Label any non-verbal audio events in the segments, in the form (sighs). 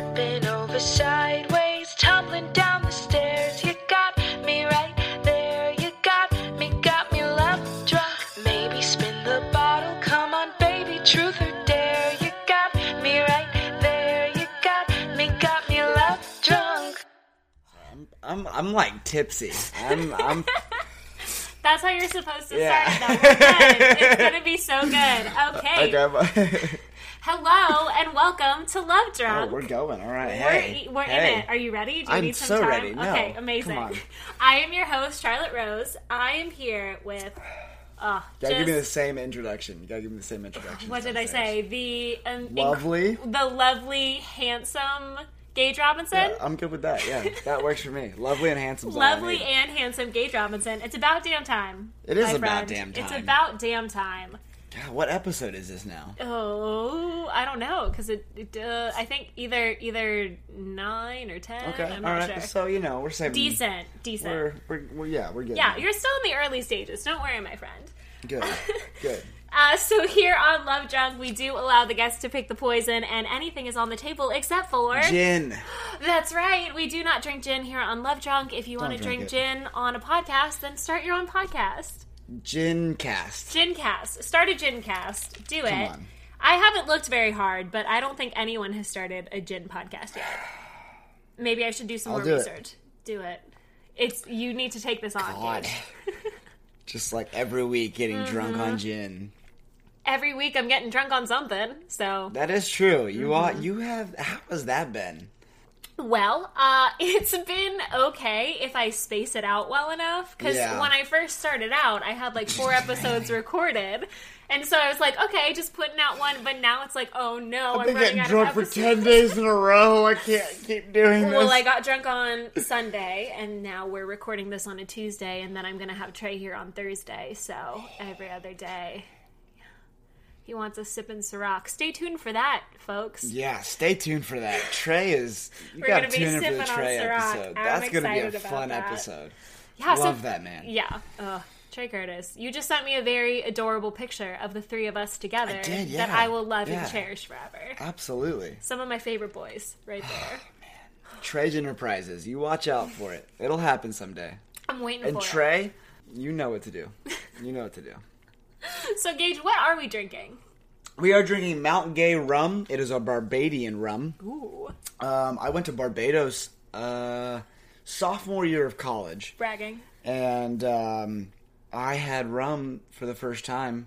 tripping over sideways, tumbling down the stairs. You got me right there. You got me, got me love drunk. Maybe spin the bottle. Come on, baby, truth or dare. You got me right there. You got me, got me love drunk. I'm I'm like tipsy. I'm I'm (laughs) That's how you're supposed to Yeah. start. Though. We're. It's gonna be so good. (laughs) Okay. okay. (laughs) Hello and welcome to Love oh, we're going. All right. We're, Hey. we're hey. in it. Are you ready? Do you I'm need some so time? ready. No, okay, come amazing. on. I am your host, Charlotte Rose. I am here with. Uh, Gotta give me the same introduction. You gotta give me the same introduction. what did I say? The um, inc- Lovely. the lovely, handsome Gage Robinson. Yeah, I'm good with that. Yeah, that (laughs) works for me. Lovely and handsome. Lovely and handsome Gage Robinson. It's about damn time. It is about friend. damn It's about damn time. God, what episode is this now? Oh, I don't know because it. it uh, I think either either nine or ten. Okay, I'm all right. sure. So you know, we're saving. decent, decent. We're, we're, we're yeah, we're good. yeah, you're still in the early stages. Don't worry, my friend. good. (laughs) Good. Uh, so here on Love Drunk, we do allow the guests to pick the poison, and anything is on the table except for. Gin. (gasps) That's right. We do not drink gin here on Love Drunk. If you want to drink drink gin on a podcast, then start your own podcast. Gin cast. Gincast. Start a Gincast. Do it. on. I haven't looked very hard, but I don't think anyone has started a gin podcast yet. Maybe I should do some I'll more do it. research. Do it. It's you need to take this on. God. (laughs) Just like every week, getting drunk Mm-hmm. on gin. Every week I'm getting drunk on something. So That is true. You are. Mm-hmm. You have. How has that been? Well, uh, (laughs) it's been okay if I space it out well enough. Because Yeah. when I first started out, I had like four episodes (laughs) recorded. And so I was like, okay, just putting out one. But now it's like, oh no, I'm running out of episodes. days in a row. I can't (laughs) keep doing this. Well, I got drunk on Sunday, and now we're recording this on a Tuesday, and then I'm gonna have Trey here on Thursday. So every other day, he wants a sip and Ciroc. Stay tuned for that, folks. yeah, stay tuned for that. Trey is. You gonna be tune in for sipping the on Trey episode. I'm That's gonna be a fun that. episode. Yeah, so- Love that man. Yeah. Ugh. Trey Curtis, you just sent me a very adorable picture of the three of us together I did, that. I will love Yeah. and cherish forever. Absolutely. Some of my favorite boys, right oh, there. Trey Enterprises. You watch out for it. It'll happen someday. I'm waiting And for Trey, you know what to do. You know what to do. (laughs) So, Gage, what are we drinking? We are drinking Mount Gay rum. It is a Barbadian rum. Ooh, Um, I went to Barbados uh, sophomore year of college, bragging. and um, I had rum for the first time.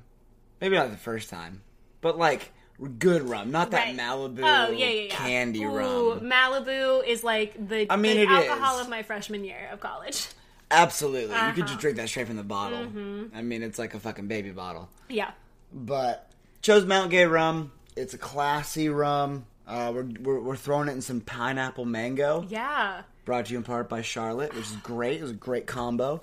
Maybe not the first time, but like good rum, not that Right. Malibu Oh yeah, yeah, yeah. candy Ooh, rum. Malibu is like the, I mean, the alcohol is. of my freshman year of college. Absolutely, you Uh-huh. could just drink that straight from the bottle. Mm-hmm. I mean, it's like a fucking baby bottle. Yeah. but chose Mount Gay rum. It's a classy rum. Uh, we're, we're we're throwing it in some pineapple mango. Yeah. Brought to you in part by Charlotte, which is great. It was a great combo.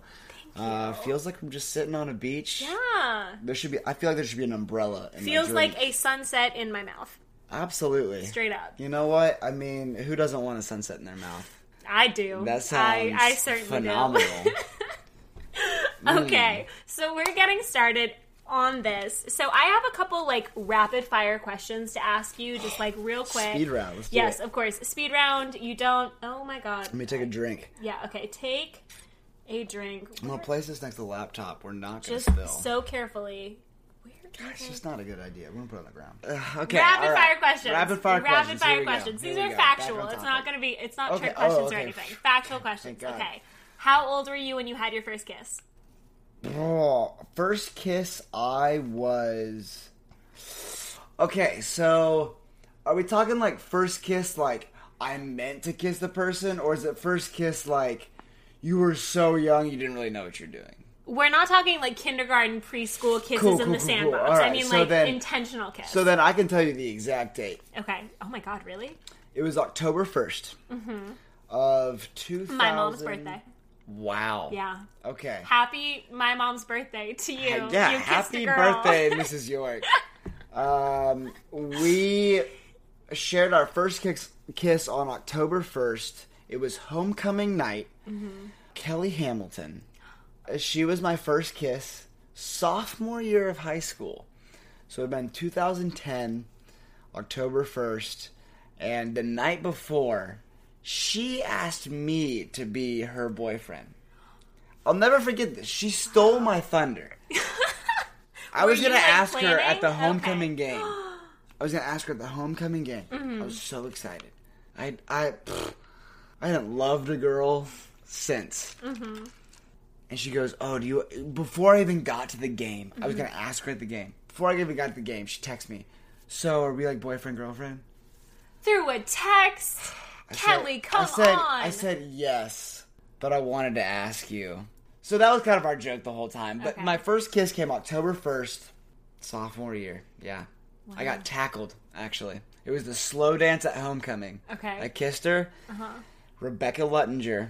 Uh, feels like I'm just sitting on a beach. Yeah. There should be. I feel like there should be an umbrella. In Feels like a sunset in my mouth. absolutely Straight up. You know what? I mean, who doesn't want a sunset in their mouth? I do. That sounds I, I certainly phenomenal. (laughs) do. Mm. okay. So we're getting started on this. So I have a couple like rapid fire questions to ask you, just like real quick. Speed round. Let's Yes, of course. Speed round. You don't. Oh my god. Let me take a drink. Yeah. Okay. Take a drink. I'm gonna place this next to the laptop. We're not gonna Just spill. so carefully. Where it's just not a good idea. We're gonna put it on the ground. Ugh, okay. Rapid all fire right. questions. Rapid fire Rapid questions. fire Here questions. These are go. Factual. It's not going to be. It's not Okay. trick Oh, questions or anything. Factual questions. Thank God. Okay. How old were you when you had your first kiss? Oh, first kiss, I was. Okay, so are we talking like first kiss, like I meant to kiss the person, or is it first kiss like you were so young you didn't really know what you're doing? We're not talking like kindergarten, preschool kisses Cool, in cool, the cool, sandbox. All I mean, so like then- intentional kiss. So then I can tell you the exact date. okay. Oh my god, really? It was October 1st of 2000. Mm-hmm. My mom's birthday. Wow. Yeah. Okay. Happy my mom's birthday to you. yeah, You happy birthday, (laughs) Mrs. York. um, we shared our first kiss, kiss on October 1st. It was homecoming night. Mm-hmm. Kelly Hamilton. She was my first kiss sophomore year of high school. So it had been 2010, October 1st. And the night before, she asked me to be her boyfriend. I'll never forget this. She stole my thunder. (laughs) I was gonna like, ask her at the homecoming Okay. game. (gasps) I was gonna ask her at the homecoming game. I was so excited. I I pfft, I hadn't loved a girl since. And she goes, "Oh, do you?" Before I even got to the game, I was gonna ask her at the game. Before I even got to the game, she texts me. So, are we like boyfriend girlfriend? Through a text. Kelly, said- come I said, on. I said yes, but I wanted to ask you. So that was kind of our joke the whole time. But Okay. my first kiss came October first, sophomore year. Yeah, I got tackled. Actually, it was the slow dance at homecoming. Okay. I kissed her. Uh-huh. Rebecca Luttinger,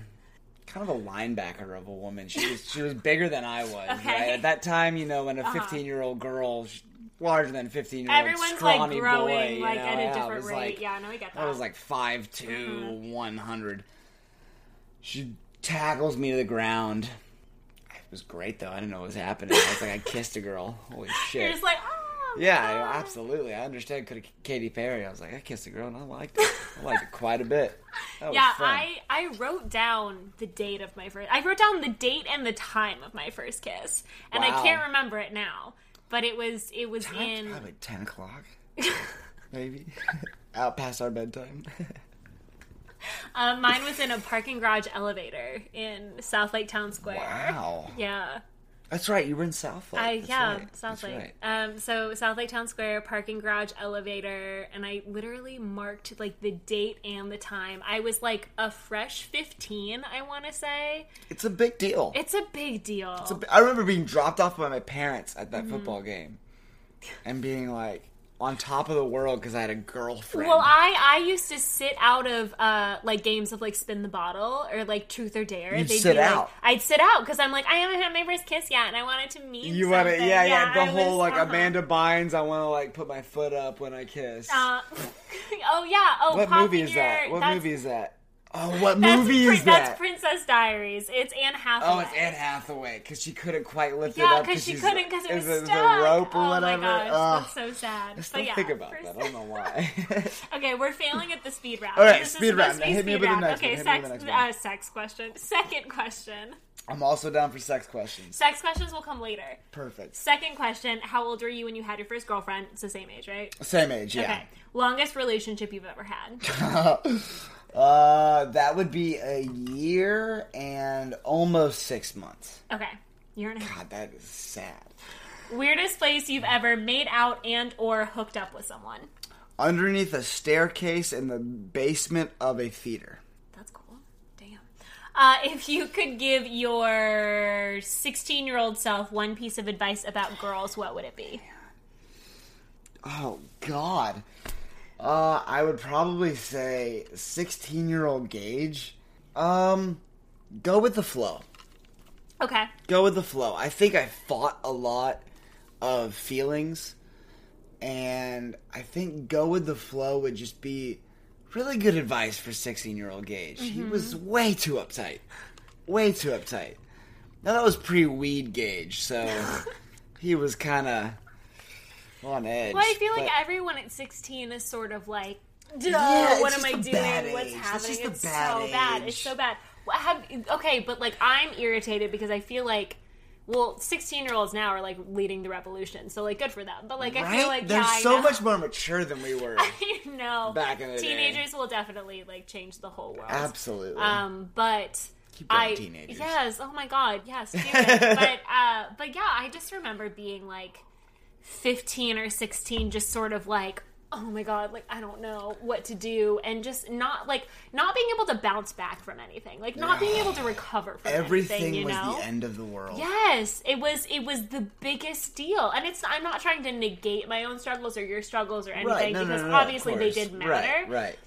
kind of a linebacker of a woman. She was she was bigger than I was. Okay. Uh-huh. Right? At that time, you know, when a fifteen year old girl. Larger than fifteen year old Everyone's scrawny like growing boy, you like know? at a different was rate. like- yeah, no, we get that. I was like 5'2", Mm-hmm. 100. She tackles me to the ground. It was great though. I didn't know what was happening. I was like, I kissed a girl. Holy (laughs) shit! You're just like, oh, yeah, God. I- absolutely. I understand. Could Katy Perry? I was like, I kissed a girl and I liked it. I liked it quite a bit. That Yeah. I I wrote down the date of my first. I wrote down the date and the time of my first kiss, and I can't remember it now. But it was it was Time's in. probably ten o'clock, (laughs) maybe. (laughs) Out past our bedtime. Um, mine was in a parking garage elevator in Southlake Town Square. wow, Yeah, that's right. You were in Southlake. I That's yeah right. South That's Lake. right. Um, so Southlake Town Square parking garage elevator, and I literally marked like the date and the time. I was like a fresh fifteen, I want to say. It's a big deal. It's a big deal. It's a- I remember being dropped off by my parents at Mm-hmm. that football game, and being like on top of the world because I had a girlfriend. Well, I I used to sit out of uh like games of like spin the bottle or like truth or dare. You'd They'd sit be, like- out. I'd sit out because I'm like I haven't had my first kiss yet, and I wanted to meet. you want to, something. yeah, yeah, the I whole was- like uh-huh. Amanda Bynes. I want to like put my foot up when I kiss. Uh, (laughs) oh yeah. Oh, what movie is that? What movie is that? Oh, what movie Prin- is that? That's Princess Diaries. It's Anne Hathaway. Oh, it's Anne Hathaway because she couldn't quite lift it Yeah, up because she couldn't because it was it's a- stuck. a rope or oh whatever. my gosh, Ugh. that's so sad. I still but yeah, think about that. I don't know why. (laughs) Okay, we're failing at the speed round. All right, This speed round. Hit me with the next Okay, one. With sex, uh, sex question. Second question. I'm also down for sex questions. Sex questions will come later. Perfect. Second question: How old were you when you had your first girlfriend? It's the same age, right? Same age, yeah. Okay. Longest relationship you've ever had? (laughs) uh, that would be a year and almost six months. Okay. Year and a half. God, that is sad. Weirdest place you've ever made out and or hooked up with someone? Underneath a staircase in the basement of a theater. That's cool. Damn. Uh, (laughs) if you could give your 16 year old self one piece of advice about girls, what would it be? Oh God. Uh, I would probably say sixteen-year-old Gage. Um, go with the flow. Okay. Go with the flow. I think I fought a lot of feelings, and I think go with the flow would just be really good advice for sixteen-year-old Gage. He was way too uptight, way too uptight. Now that was pre-weed Gage, so (laughs) he was kind of on edge. Well, I feel like but- everyone at 16 is sort of like, Duh, Yeah, what am I doing? What's age. Happening? It's bad so bad. It's so bad. Well, have, okay, but like I'm irritated because I feel like, well, 16 year olds now are like leading the revolution, so like good for them. But like I feel like They're yeah, so much more (laughs) mature than we were. I know. back in the day. Teenagers will definitely like change the whole world. Absolutely. Um, but I teenagers. yes, oh my god, yes, (laughs) but uh, but yeah, I just remember being like fifteen or sixteen, just sort of like. Oh my god, like I don't know what to do and just not like not being able to bounce back from anything. Like not being able to recover from Everything anything, you was know? the end of the world. Yes, it was. It was the biggest deal, and it's. I'm not trying to negate my own struggles or your struggles or anything Right, no, because no, no, obviously they did matter. Right, right.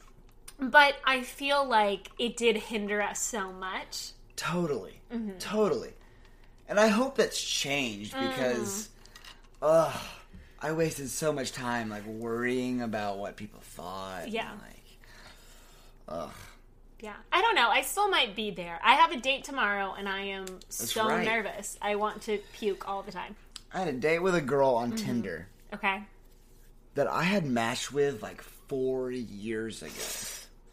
But I feel like it did hinder us so much. Totally. Mm-hmm. Totally. And I hope that's changed because, ugh, I wasted so much time like worrying about what people thought. Yeah. and, like, ugh. Yeah, I don't know. I still might be there. I have a date tomorrow, and I am so right. nervous. I want to puke all the time. I had a date with a girl on Mm-hmm. Tinder Okay. that I had matched with like four years ago.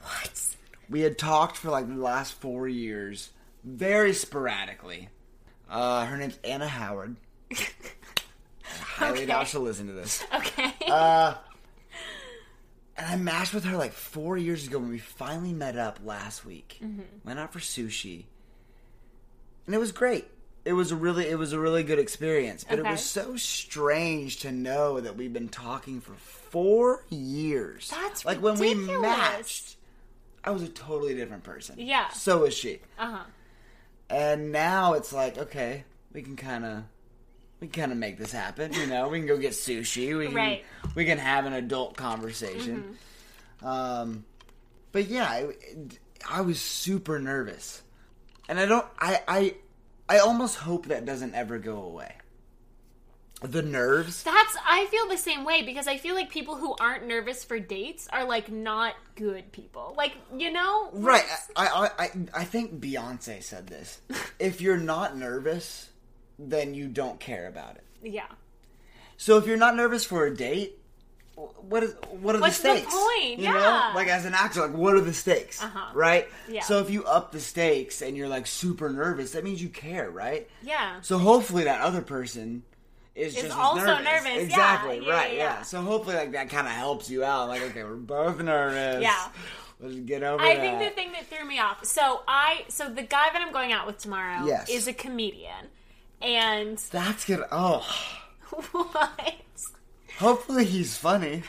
What? We had talked for like the last four years, very sporadically. Uh, her name's Anna Howard. (laughs) Highly Okay. doubt she'll listen to this. Okay. Uh, and I matched with her like four years ago when we finally met up last week. Mm-hmm. Went out for sushi, and it was great. It was a really, it was a really good experience. But it was so strange to know that we've been talking for four years. That's like when we matched. I was a totally different person. Yeah. So was she. uh huh. And now it's like, okay, we can kind of, we can kind of make this happen. You know, we can go get sushi. We can, Right. we can have an adult conversation. Um, but yeah, I, I was super nervous, and I don't, I, I, I almost hope that doesn't ever go away. The nerves. That's I feel the same way because I feel like people who aren't nervous for dates are like not good people. Like, you know? Right. I, I, I, I think Beyonce said this. (laughs) if you're not nervous, then you don't care about it. Yeah. So if you're not nervous for a date, what is what are What's the the stakes? point? You Yeah. know, like as an actor, like what are the stakes? Uh-huh. Right. Yeah. So if you up the stakes and you're like super nervous, that means you care, right? Yeah. So hopefully that other person is, Is just also nervous. nervous. Exactly. yeah, right. yeah, Yeah, yeah. So hopefully like that kind of helps you out. Like okay, we're both nervous. Yeah. Let's get over it. I that. think the thing that threw me off. So I so the guy that I'm going out with tomorrow Yes. is a comedian. And That's good. Oh, (laughs) what? hopefully he's funny.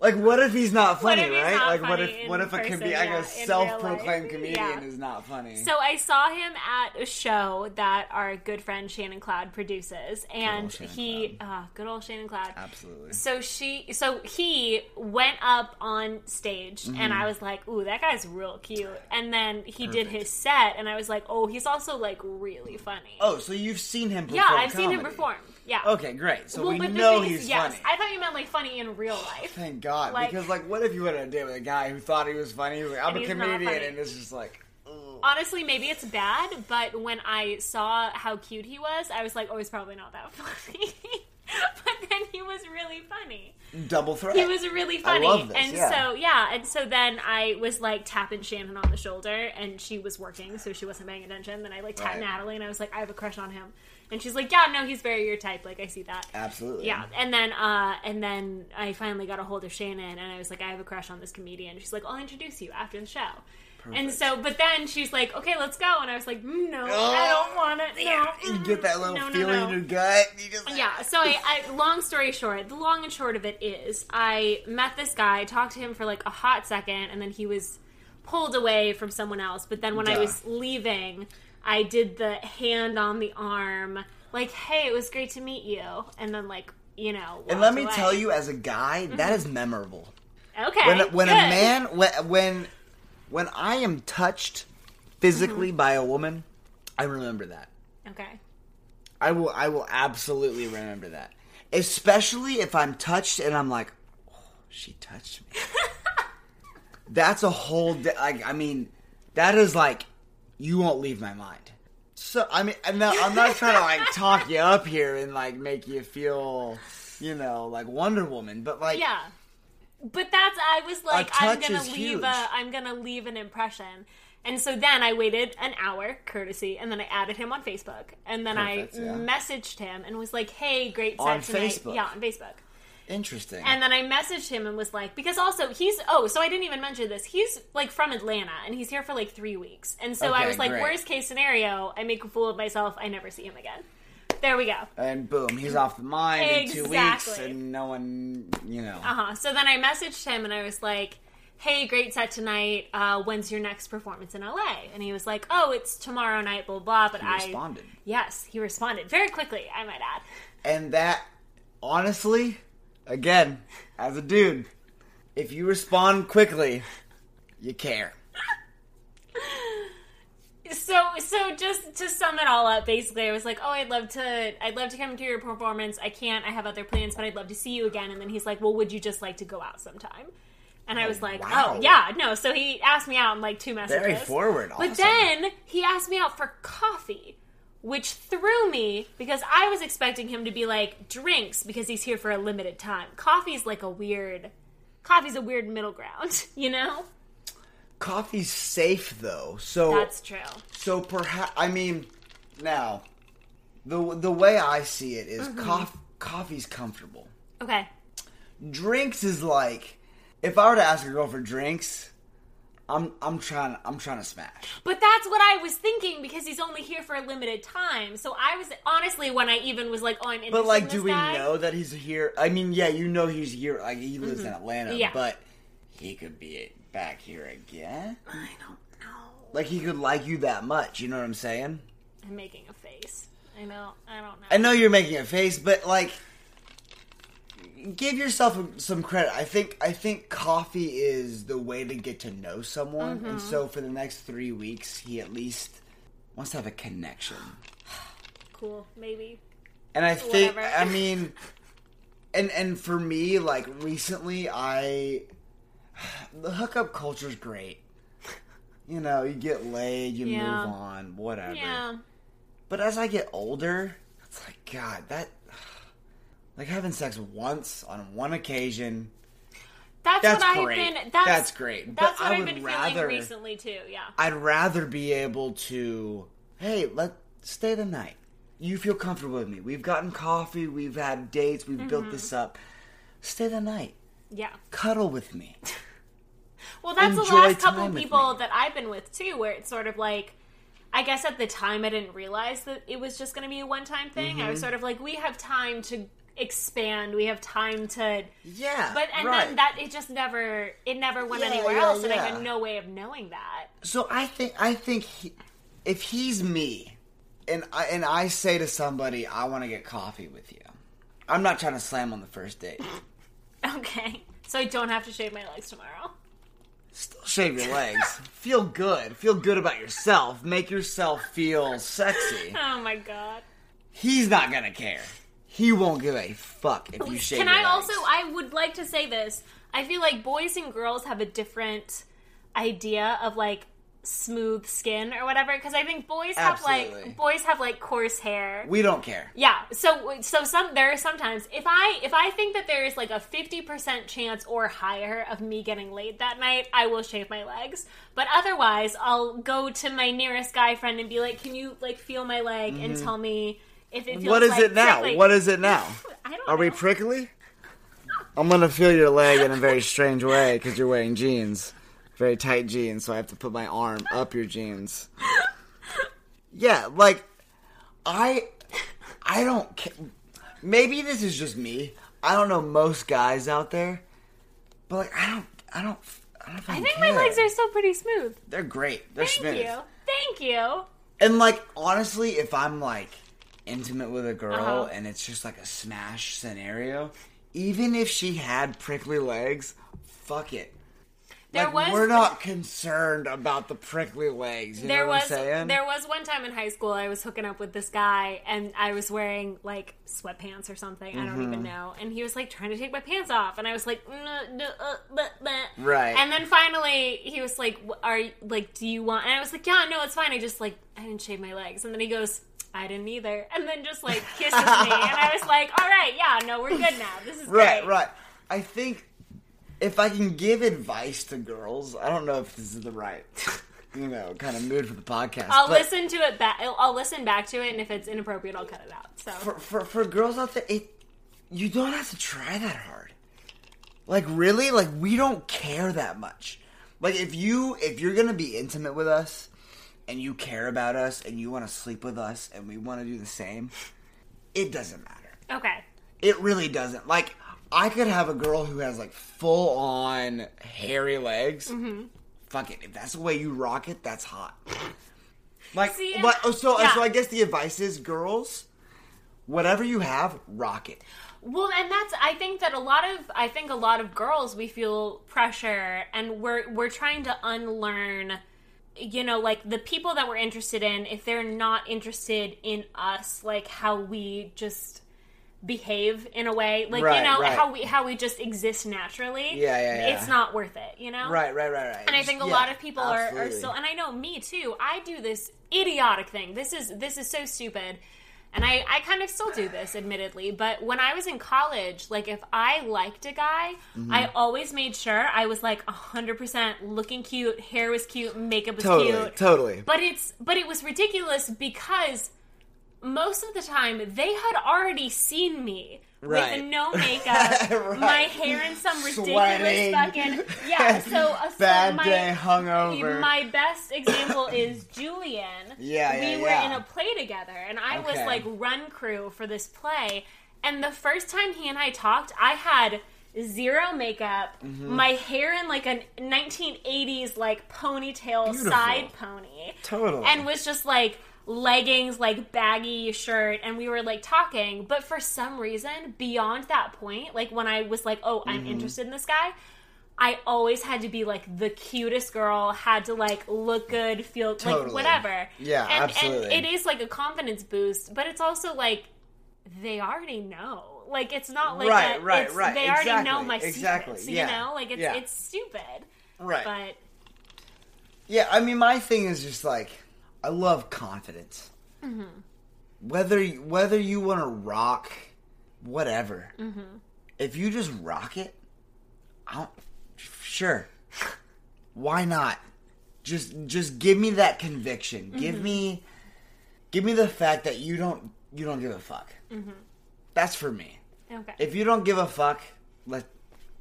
Like, what if he's not funny, he's right? not like, what if what if a person, comedian, yeah, like a self-proclaimed comedian, Yeah. is not funny? So I saw him at a show that our good friend Shannon Cloud produces, and Shannon he, uh, good old Shannon Cloud. Absolutely. So she, so he went up on stage, Mm-hmm. and I was like, "Ooh, that guy's real cute." And then he did his set, and I was like, "Oh, he's also like really funny." Oh, so you've seen him? Perform yeah, I've seen him comedy. perform. Yeah. Okay, great. So Well, we know he's is, yes, funny. I thought you meant like funny in real life. (sighs) Thank God, like- because like, what if you went on a date with a guy who thought he was funny? He was like, I'm a comedian, and it's just like, ugh. Honestly, maybe it's bad, but when I saw how cute he was, I was like, "Oh, he's probably not that (laughs) funny." but then he was really funny. double threat. He was really funny. love this, and yeah. so yeah, and so then I was like tapping Shannon on the shoulder and she was working, so she wasn't paying attention. Then I like tapped Right. Natalie and I was like, I have a crush on him. And she's like, Yeah, no, he's very your type, like I see that. Absolutely. Yeah, and then uh, and then I finally got a hold of Shannon, and I was like, I have a crush on this comedian. She's like, I'll introduce you after the show. And so, but then she's like, okay, let's go. And I was like, mm, no, I don't want it. No, You get that little no, no, feeling no. in your gut. You just Yeah, so I, I, long story short, the long and short of it is, I met this guy, talked to him for like a hot second, and then he was pulled away from someone else. But then when I was leaving, I did the hand on the arm, like, hey, it was great to meet you. And then, like, you know, And let me away. tell you, as a guy, that mm-hmm. is memorable. okay, when when a man when when when I am touched physically mm-hmm. by a woman, I remember that. okay, I will I will absolutely remember that. Especially if I'm touched and I'm like, oh, she touched me. (laughs) That's a whole di- like I mean, that is like you won't leave my mind. So I mean, I'm not, I'm not trying to like (laughs) talk you up here and like make you feel, you know, like Wonder Woman, but like yeah. But that's I was like I'm gonna leave huge. a I'm gonna leave an impression. And so then I waited an hour, courtesy, and then I added him on Facebook. And then Perfect, I yeah. messaged him and was like, "Hey, great set On tonight." Facebook? Yeah, on Facebook. Interesting. And then I messaged him and was like, because also he's oh, so I didn't even mention this. He's like from Atlanta and he's here for like three weeks. And so I was like, great. worst case scenario, I make a fool of myself. I never see him again. There we go. and boom, he's off the mind in two weeks, and no one, you know. Uh huh. So then I messaged him and I was like, "Hey, great set tonight. Uh, when's your next performance in LA?" And he was like, "Oh, it's tomorrow night." Blah blah. But He I responded. Yes, he responded very quickly. I might add. And that, honestly, again, as a dude, if you respond quickly, you care. So so just to sum it all up, basically, I was like, "Oh, I'd love to. I'd love to come to your performance. I can't. I have other plans, but I'd love to see you again." And then he's like, "Well, would you just like to go out sometime?" And I was oh, like, wow. "Oh, yeah, no." So he asked me out in like two messages. Very forward. But then he asked me out for coffee, which threw me because I was expecting him to be like drinks because he's here for a limited time. Coffee's like a weird coffee's a weird middle ground, (laughs) you know? Coffee's safe though, so That's true. so perhaps I mean now the the way I see it is Mm-hmm. coff- coffee's comfortable. Okay. Drinks is like if I were to ask a girl for drinks, I'm I'm trying I'm trying to smash. But that's what I was thinking because he's only here for a limited time. So I was honestly when I even was like, "Oh, I'm But like, do we guy, know that he's here? I mean, yeah, you know he's here. Like he lives in Atlanta, Mm-hmm. Yeah. but he could be back here again. I don't know. Like he could like you that much. You know what I'm saying? I'm making a face. I know. I don't know. I know you're making a face, but like, give yourself some credit. I think I think coffee is the way to get to know someone, Mm-hmm. and so for the next three weeks, he at least wants to have a connection. (sighs) Cool. Maybe. And I think, Whatever. I (laughs) mean, and and for me, like recently, I (sighs) the hookup culture's great. (laughs) You know, you get laid, you Yeah. move on, whatever. Yeah. But as I get older, it's like God, that like having sex once on one occasion. That's, That's what great. I've been. That's, That's great. But That's what I have been rather- feeling recently too. Yeah. I'd rather be able to, hey, let stay the night. You feel comfortable with me. We've gotten coffee. We've had dates. We've Mm-hmm. built this up. Stay the night. Yeah. Cuddle with me. (laughs) Well, that's the last couple people that I've been with too, where it's sort of like, I guess at the time I didn't realize that it was just going to be a one time thing. I Mm-hmm. was sort of like, we have time to expand. We have time to, Yeah. but and right. then that it just never, it never went Yeah, anywhere yeah, else, and I had no way of knowing that. So I think I think he, if he's me, and I and I say to somebody, I want to get coffee with you. I'm not trying to slam on the first date. (laughs) Okay, so I don't have to shave my legs tomorrow. Still shave your legs. (laughs) feel good. Feel good about yourself. Make yourself feel sexy. Oh my god. He's not gonna care. He won't give a fuck if you shave. Can I also? I would like to say this. I feel like boys and girls have a different idea of like smooth skin or whatever. Because I think boys have Absolutely. like boys have like coarse hair. We don't care. yeah. So so some there are sometimes if I if I think that there is like a fifty percent chance or higher of me getting laid that night, I will shave my legs. But otherwise, I'll go to my nearest guy friend and be like, "Can you like feel my leg and mm-hmm. tell me if it feels. What is like it now? prickly?" What is it now? (laughs) Are we prickly? I'm gonna feel your leg in a very strange way because you're wearing jeans, very tight jeans. So I have to put my arm up your jeans. Yeah, like I, I don't. ca- Maybe this is just me. I don't know most guys out there, but like I don't, I don't, I don't. I think my legs are still pretty smooth. They're great. They're Thank smooth. Thank you. Thank you. And like honestly, if I'm like intimate with a girl Uh-huh. and it's just like a smash scenario, even if she had prickly legs, fuck it. There like was- we're not concerned about the prickly legs. You There know what was I'm saying? there was one time in high school I was hooking up with this guy and I was wearing like sweatpants or something I don't Mm-hmm. even know and he was like trying to take my pants off and I was like "Mm, no, uh, bleh, bleh." Right. and then finally he was like "Wh- are you, like do you want and I was like yeah no it's fine I just like I didn't shave my legs and then he goes I didn't either and then just like kisses me and I was like all right yeah no we're good now this is right, great. right. I think if I can give advice to girls, I don't know if this is the right, you know, kind of mood for the podcast. I'll but listen to it back I'll, I'll listen back to it and if it's inappropriate I'll cut it out so for, for for girls out there, it you don't have to try that hard. Like really, like we don't care that much. Like if you if you're gonna be intimate with us, and you care about us, and you want to sleep with us, and we want to do the same, it doesn't matter. okay It really doesn't. Like I could have a girl who has like full on hairy legs. Mm-hmm. Fuck it, if that's the way you rock it, that's hot. Like, See, but oh, so yeah. so I guess the advice is, girls, whatever you have, rock it. Well, and that's I think that a lot of I think a lot of girls we feel pressure and we're we're trying to unlearn you know like the people that we're interested in if they're not interested in us like how we just behave in a way like Right, you know right. how we how we just exist naturally Yeah, yeah, yeah. it's not worth it you know Right, right, right, right. and I think a Yeah, lot of people are, are still, and I know me too. I do this idiotic thing. This is this is so stupid. And I, I kind of still do this, admittedly, but when I was in college, like if I liked a guy, Mm-hmm. I always made sure I was like 100% looking cute, hair was cute, makeup was Totally, cute. totally. But it's but it was ridiculous because most of the time they had already seen me Right. with no (laughs) makeup, Right. my hair in some ridiculous Sweating. fucking yeah. (laughs) So a so Bad my, day, hungover. My best example is Julian. (laughs) Yeah, we were yeah. in a play together, and I was like run crew for this play. And the first time he and I talked, I had zero makeup, Mm-hmm. my hair in like a 1980s like ponytail Beautiful. side pony, Totally. and was just like leggings, like baggy shirt, and we were like talking. But for some reason, beyond that point, like when I was like, "Oh, I'm Mm-hmm. interested in this guy," I always had to be like the cutest girl, had to like look good, feel Totally. like whatever. Yeah, and, absolutely. And it is like a confidence boost, but it's also like they already know. Like it's not like Right, a- right, it's- right. They already know my exactly, secrets. yeah, You know, like it's yeah. it's stupid. right. But Yeah, I mean, my thing is just like I love confidence. Mm-hmm. Whether whether you want to rock, whatever. Mm-hmm. If you just rock it, I don't. Sure, why not? Just just give me that conviction. Mm-hmm. Give me, give me the fact that you don't you don't give a fuck. Mm-hmm. That's for me. okay. If you don't give a fuck, let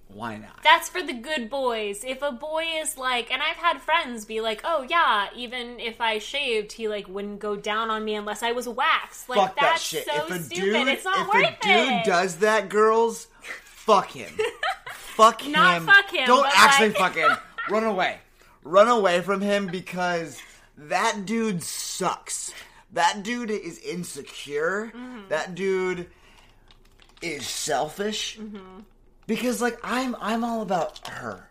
why not? That's for the good boys. If a boy is like, and I've had friends be like, "Oh yeah, even if I shaved, he like wouldn't go down on me unless I was waxed." Like fuck that that's shit. so if a stupid. dude, it's not if worth a dude it. does that, girls, fuck him. (laughs) fuck him. Not fuck him, Don't actually like- fuck him. (laughs) Run away. Run away from him because that dude sucks. That dude is insecure. Mm-hmm. That dude is selfish. Mm-hmm. Because like I'm I'm all about her.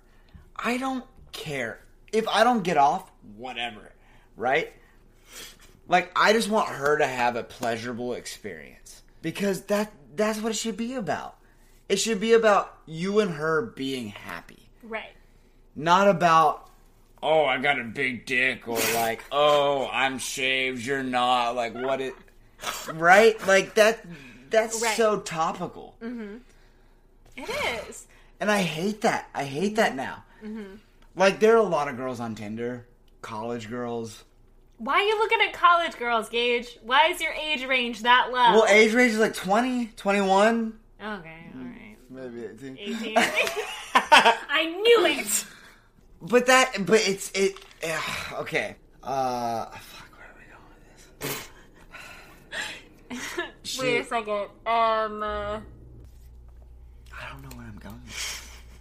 I don't care. If I don't get off, whatever. Right? Like I just want her to have a pleasurable experience. Because that that's what it should be about. It should be about you and her being happy. right. Not about oh, I got a big dick or like, (laughs) oh, I'm shaved, you're not. Like what it Right? Like that that's Right. so topical. Mm-hmm. It is. And I hate that. I hate that now. Mm-hmm. Like there are a lot of girls on Tinder, college girls. Why are you looking at college girls, Gage? Why is your age range that low? Well, age range is like 20, 21, okay, all right. maybe 18. 18. (laughs) I knew it. But that, but it's it. ugh, okay. Uh, fuck. Where are we going with this? (laughs) Wait a second. Um. Uh, I don't know where I'm going.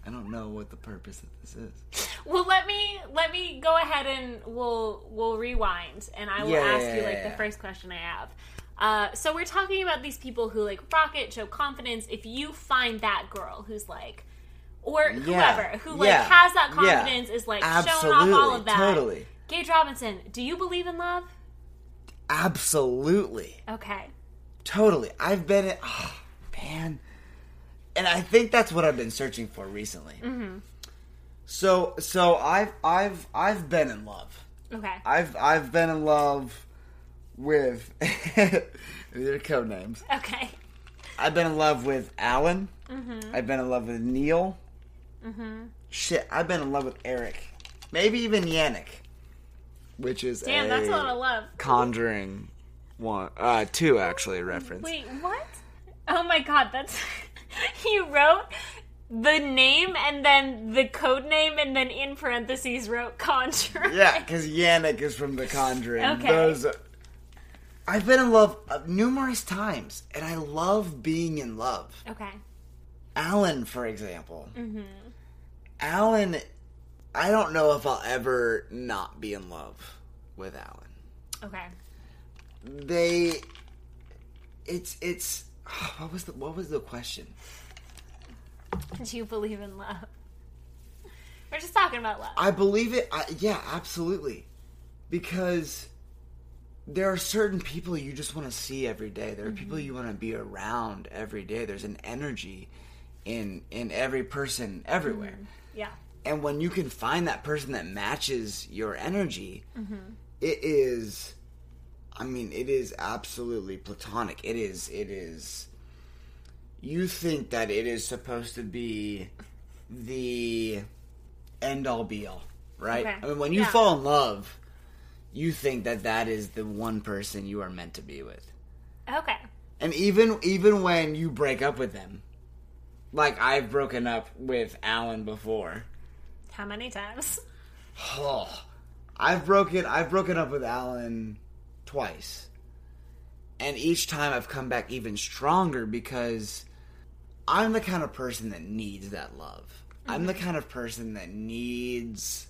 I don't know what the purpose of this is. well, let me let me go ahead and we'll we'll rewind, and I will Yeah, ask you like yeah. the first question I have. Uh, so we're talking about these people who like rock it, show confidence. If you find that girl who's like, or Yeah, whoever who like has that confidence is like showing off all of that. totally. Gage Robinson, do you believe in love? Absolutely. Okay. Totally. I've been in. Oh, man. And I think that's what I've been searching for recently. Mm-hmm. So, so I've I've I've been in love. Okay. I've I've been in love with. (laughs) their code names. Okay. I've been in love with Alan. Mm-hmm. I've been in love with Neil. Mhm. Shit, I've been in love with Eric. Maybe even Yannick. Which is Damn, a that's a lot of love. Conjuring one, uh, two actually reference. Wait, what? Oh my god, that's (laughs) (laughs) you wrote the name and then the code name and then in parentheses wrote Conjuring. Yeah, because Yannick is from The Conjuring. Okay. Those. I've been in love uh, numerous times, and I love being in love. Okay. Alan, for example. Mm-hmm. Alan, I don't know if I'll ever not be in love with Alan. Okay. They, it's it's. Ah, what was the what was the question? Do you believe in love? We're just talking about love. I believe it. I, yeah, absolutely. Because there are certain people you just want to see every day. There are mm-hmm. people you want to be around every day. There's an energy in in every person everywhere. Mm-hmm. yeah. And when you can find that person that matches your energy, mm-hmm. it is I mean, it is absolutely platonic. It is. It is. You think that it is supposed to be the end all be all, right? Okay. I mean, when you Yeah. fall in love, you think that that is the one person you are meant to be with. Okay. And even even when you break up with them, like I've broken up with Alan before. How many times? (sighs) Oh, I've broken I've broken up with Alan twice. And each time I've come back even stronger because I'm the kind of person that needs that love. I'm the mm-hmm. kind of person that needs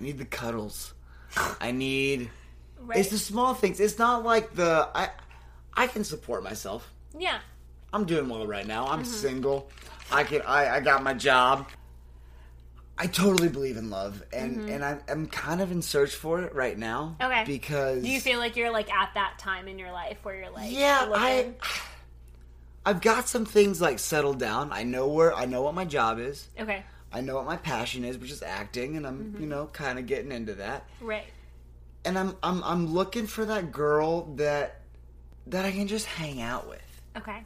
I need the cuddles. I need Right. (laughs) it's the small things. It's not like the I I can support myself. yeah. I'm doing well right now. I'm mm-hmm. single. I can. I, I got my job. I totally believe in love, and and I'm, I'm kind of in search for it right now. Okay. Because Do you feel like you're like at that time in your life where you're like yeah, I, (sighs) I've got some things like settled down. I know where I know what my job is. Okay. I know what my passion is, which is acting, and I'm Mm-hmm. you know kind of getting into that. Right. And I'm I'm I'm looking for that girl that that I can just hang out with. Okay.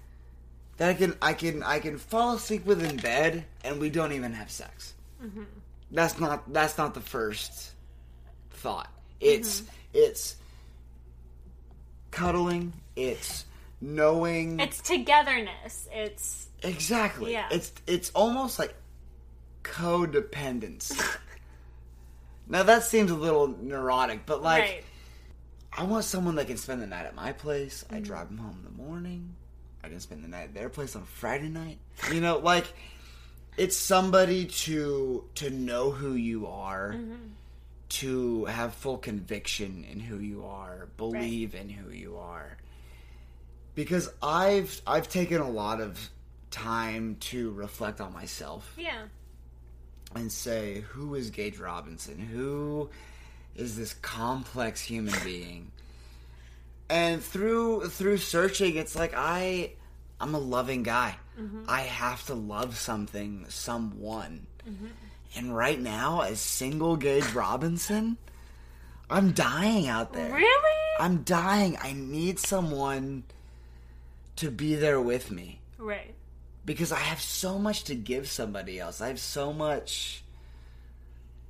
that I can I can I can fall asleep with in bed and we don't even have sex. That's not that's not the first thought. It's it's cuddling. It's knowing It's togetherness. It's exactly. Yeah. It's it's almost like codependence. (laughs) now that seems a little neurotic, but like right. I want someone that can spend the night at my place. Mm-hmm. I drive them home in the morning. I can spend the night at their place on Friday night. You know, like it's somebody to to know who you are, Mm-hmm. to have full conviction in who you are, believe in who you are. Because I've I've taken a lot of time to reflect on myself Yeah. and say, who is Gage Robinson? Who is this complex human being? And through through searching, it's like I I'm a loving guy. I have to love something, someone. And right now, as single Gage Robinson, I'm dying out there. Really? I'm dying. I need someone to be there with me Right. because I have so much to give somebody else. I have so much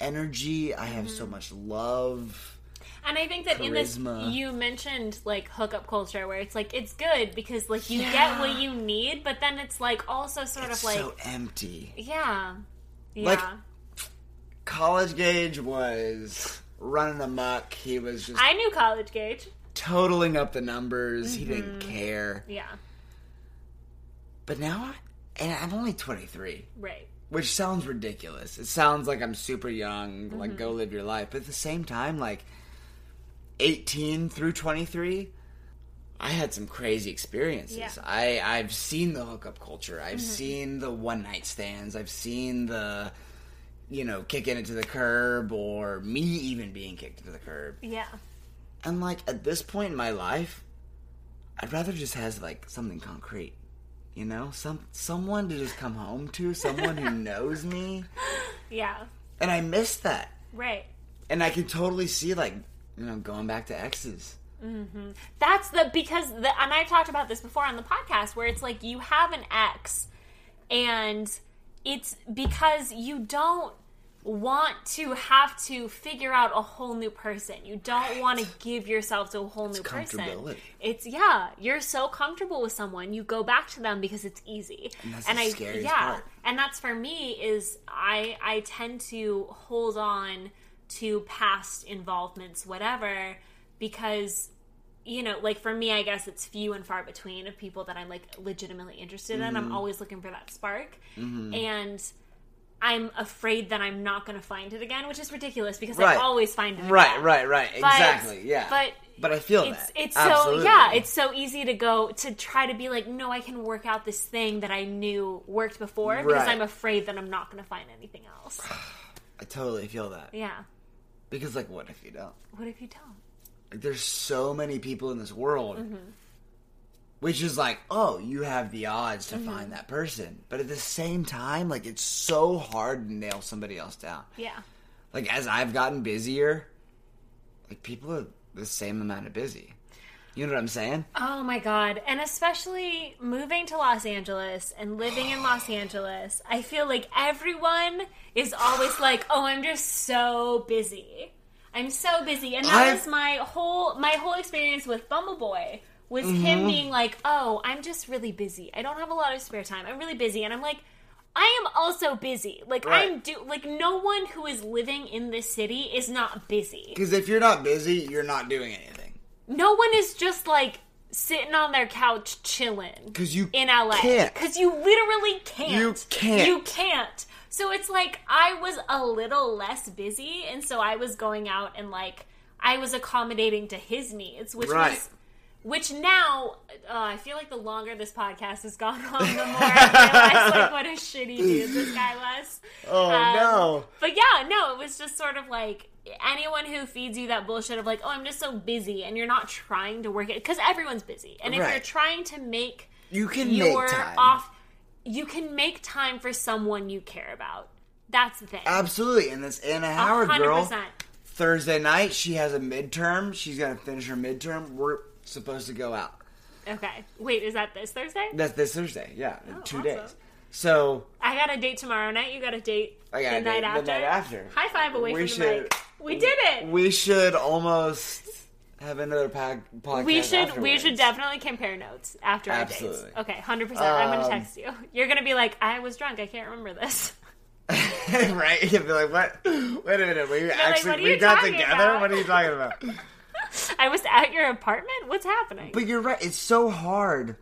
energy. I have Mm-hmm. so much love. And I think that in this, you mentioned like hookup culture, where it's like it's good because like you Yeah. get what you need, but then it's like also sort It's of like so empty. yeah, yeah, Like, College Gage was running amok. He was just I knew college Gage. totaling up the numbers. He didn't Mm-hmm. care. Yeah, But now, and I'm only 23. right. which sounds ridiculous. It sounds like I'm super young, like Mm-hmm. go live your life. But at the same time, like 18 through 23, I had some crazy experiences. Yeah. Mm-hmm. I I've seen the hookup culture. I've seen the one night stands. I've seen the you know, kicking it to the curb or me even being kicked to the curb. Yeah, And like at this point in my life, I'd rather just have like something concrete. You know, some someone to just come home to, someone who (laughs) knows me. yeah, And I miss that. right. And I can totally see like, you know, going back to exes. Mm-hmm. That's the because the and I've talked about this before on the podcast where it's like you have an ex and it's because you don't want to have to figure out a whole new person. You don't want to give yourself to a whole new person. It's yeah, you're so comfortable with someone, you go back to them because it's easy. And that's and I yeah, part. and that's for me is I I tend to hold on to past involvements whatever because you know like for me I guess it's few and far between of people that I'm like legitimately interested in. Mm-hmm. I'm always looking for that spark. And I'm afraid that I'm not going to find it again, which is ridiculous because Right. I always find it Right, again. right, right. But- Exactly. Yeah. But But I feel it's that. it's so Absolutely. yeah, it's so easy to go to try to be like, no, I can work out this thing that I knew worked before because I'm afraid that I'm not going to find anything else. (sighs) I totally feel that. Yeah. Because like what if you don't? What if you don't? Like there's so many people in this world. Mm-hmm. Which is like, oh, you have the odds Mm-hmm. to find that person. But at the same time, like it's so hard to nail somebody else down. Yeah. Like as I've gotten busier, like people are the same amount of busy. You know what I'm saying? Oh my god. And especially moving to Los Angeles and living in Los Angeles, I feel like everyone is always like, "Oh, I'm just so busy. I'm so busy." And that I've- was my whole my whole experience with Bumble Boy was Mm-hmm. him being like, "Oh, I'm just really busy. I don't have a lot of spare time. I'm really busy." And I'm like, I am also busy. Like Right. I'm do like no one who is living in this city is not busy. Because if you're not busy, you're not doing anything. No one is just like sitting on their couch chilling. Because you in LA because you literally can't. You can't. You can't. So it's like I was a little less busy, and so I was going out and like I was accommodating to his needs, which Right. was. Which now, uh, I feel like the longer this podcast has gone (laughs) on, the more I realize like what a shitty dude this guy was. (laughs) Oh Um, no. But yeah, no, it was just sort of like anyone who feeds you that bullshit of like, oh, I'm just so busy, and you're not trying to work it because everyone's busy, and if Right. you're trying to make You can your make time. off, you can make time for someone you care about. That's the thing. Absolutely. And this Anna Howard hundred girl. Thursday night, she has a midterm. She's gonna finish her midterm. We're supposed to go out. Okay, wait, is that this Thursday? That's this Thursday. Yeah, in Oh, two awesome. days. So I got a date tomorrow night. You got a date I got the a date night the after. night after. High five away We from the should- mic. We did it. we should almost have another pod- podcast. We should we should definitely compare notes after our dates. Absolutely. Okay, hundred percent. I'm gonna Um, text you. You're gonna be like, I was drunk. I can't remember this. (laughs) right? You'd be like, "What? Wait a minute. We like, actually "What are we got together. about?" What are you talking about?" (laughs) I was at your apartment. What's happening? But you're right. It's so hard.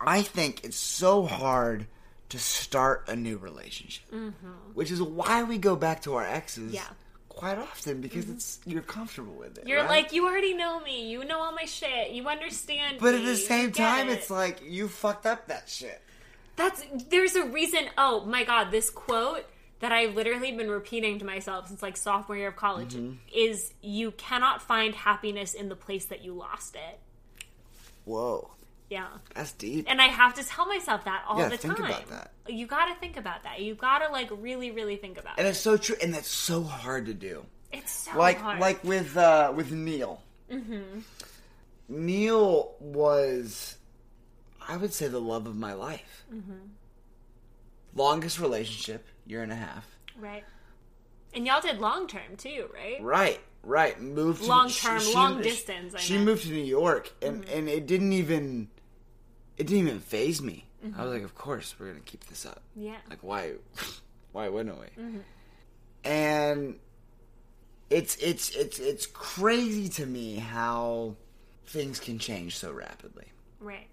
I think it's so hard to start a new relationship, which is why we go back to our exes. Mm-hmm. Yeah. Mm-hmm. Quite often because it's you're comfortable with it. You're right? like, you already know me. You know all my shit. You understand. but at the same time, it. it's like you fucked up that shit. That's there's a reason. Oh my god, this quote that I've literally been repeating to myself since like sophomore year of college Mm-hmm. is you cannot find happiness in the place that you lost it. Whoa, Yeah. that's deep. And I have to tell myself that all Yeah, the think time. about that. You got to think about that. You got to like really really think about and it. it's so true, and that's so hard to do. It's so like hard. like with uh with Neil. Mm-hmm. Neil was, I would say, the love of my life. Mm-hmm. Longest relationship, year and a half. right. And y'all did long term too, right? Right, right. Moved Long term, long she- distance, I She meant. Mm-hmm. moved to New York, and and it didn't even, it didn't even phase me. Mm-hmm. I was like, of course we're gonna keep this up. Yeah. Like why, (laughs) why wouldn't we? Mm-hmm. And it's it's it's it's crazy to me how things can change so rapidly. Right.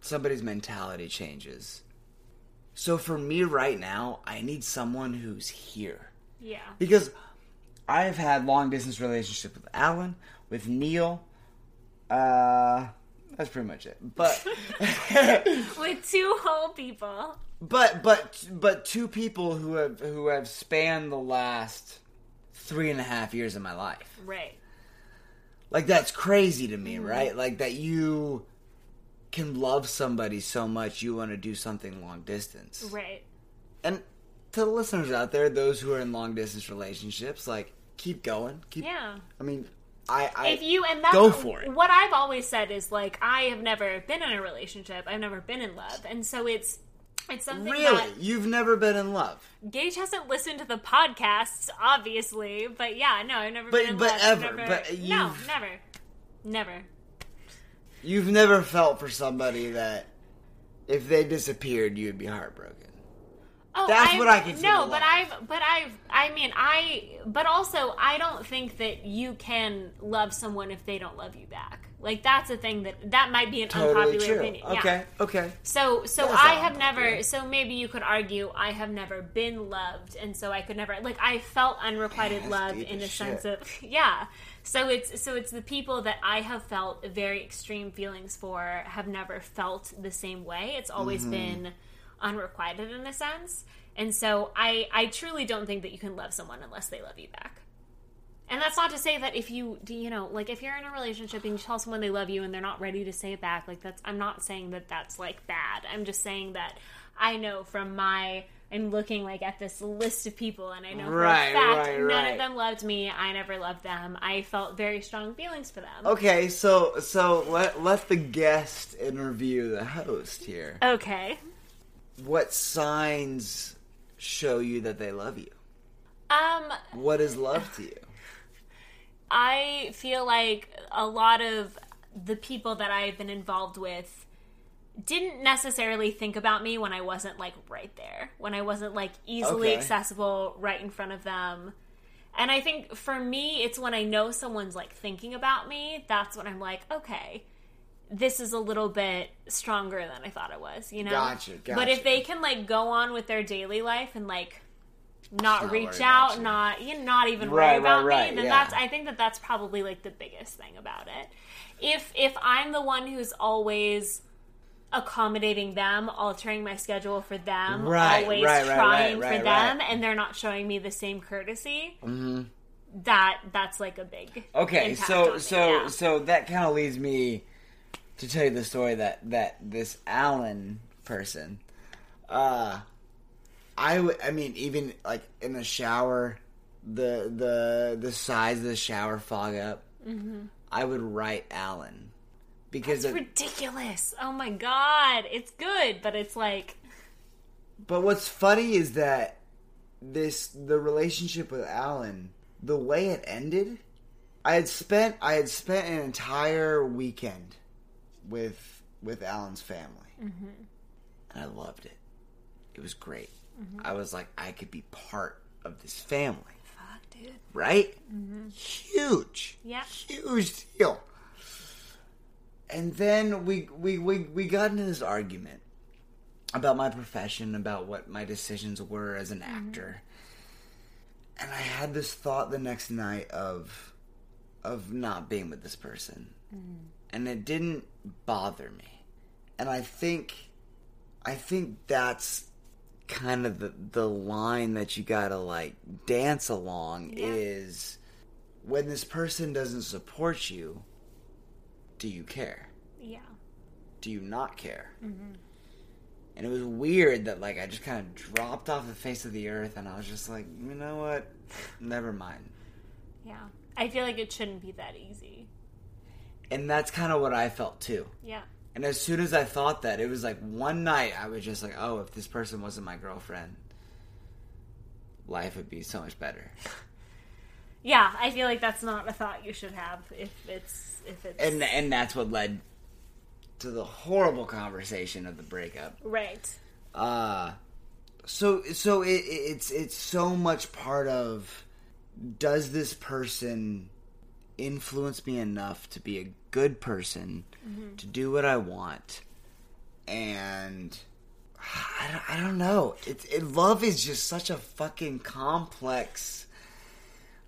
Somebody's mentality changes. So for me right now, I need someone who's here Yeah. because I've had long distance relationship with Alan, with Neil. Uh, that's pretty much it. But (laughs) With two whole people. but but but two people who have who have spanned the last three and a half years of my life. Right. Like that's crazy to me, mm-hmm. right? Like that you can love somebody so much you want to do something long distance. Right. And to the listeners out there, those who are in long distance relationships, like keep going. Keep Yeah. I mean, I, I if you and that's go for it. What I've always said is like I have never been in a relationship. I've never been in love, and so it's it's something Really? You've never been in love. Gage hasn't listened to the podcasts, obviously. But yeah, no, I've never But- been in but love. Ever, never, but no, never, never. You've never felt for somebody that if they disappeared, you'd be heartbroken. Oh, That's I've- what I consider No, love. but I've, but I've, I mean, I, but also, I don't think that you can love someone if they don't love you back. Like that's a thing that that might be an Totally unpopular true. opinion. Yeah. Okay, okay. So so That's I have unpopular. never so maybe you could argue I have never been loved and so I could never like I felt unrequited Man, love in a sense shit. of (laughs) yeah. So it's so it's the people that I have felt very extreme feelings for have never felt the same way. It's always Mm-hmm. been unrequited in a sense. And so I I truly don't think that you can love someone unless they love you back. And that's not to say that if you, do you know, like if you're in a relationship and you tell someone they love you and they're not ready to say it back, like that's, I'm not saying that that's like bad. I'm just saying that I know from my I'm looking like at this list of people, and I know Right, for a fact right, none right. of them loved me. I never loved them. I felt very strong feelings for them. Okay, so so let let the guest interview the host here. Okay. What signs show you that they love you? Um, What is love to you? I feel like a lot of the people that I've been involved with didn't necessarily think about me when I wasn't like right there, when I wasn't like easily Okay. accessible right in front of them. And I think for me, it's when I know someone's like thinking about me, that's when I'm like, okay, this is a little bit stronger than I thought it was, you know? Gotcha, But if they can like go on with their daily life and like not, Not reach out, you. not you know, not even Right, worry about right, right, me, then yeah. that's I think that that's probably like the biggest thing about it. If if I'm the one who's always accommodating them, altering my schedule for them, Right, always right, right, trying right, for right, them, right. and they're not showing me the same courtesy, mm-hmm. that that's like a big Okay, so on me, so yeah. so that kind of leads me to tell you the story that that this Alan person, uh, I would I mean even like in the shower, the the the sides of the shower fog up. Mm-hmm. I would write Alan because it's ridiculous. Oh my god, it's good, but it's like But what's funny is that this the relationship with Alan, the way it ended, I had spent I had spent an entire weekend with with Alan's family, mm-hmm. and I loved it. It was great. Mm-hmm. I was like, I could be part of this family, fuck, dude. right? Mm-hmm. Huge, Yeah. huge deal. And then we we we we got into this argument about my profession, about what my decisions were as an actor. And I had this thought the next night of of not being with this person. And it didn't bother me. And I think I think that's kind of the the line that you got to like dance along Yeah. is when this person doesn't support you, do you care? Yeah. do you not care? Mm-hmm. And it was weird that like I just kind of dropped off the face of the earth, and I was just like, you know what? Never mind. Yeah. I feel like it shouldn't be that easy. And that's kind of what I felt too. Yeah. And as soon as I thought that, it was like one night I was just like, oh, if this person wasn't my girlfriend, life would be so much better. (laughs) Yeah, I feel like that's not a thought you should have if it's if it's And and that's what led to the horrible conversation of the breakup. right. Uh so so it, it- it's it's so much part of does this person influence me enough to be a good person mm-hmm. to do what I want and I don't, I don't know it, it love is just such a fucking complex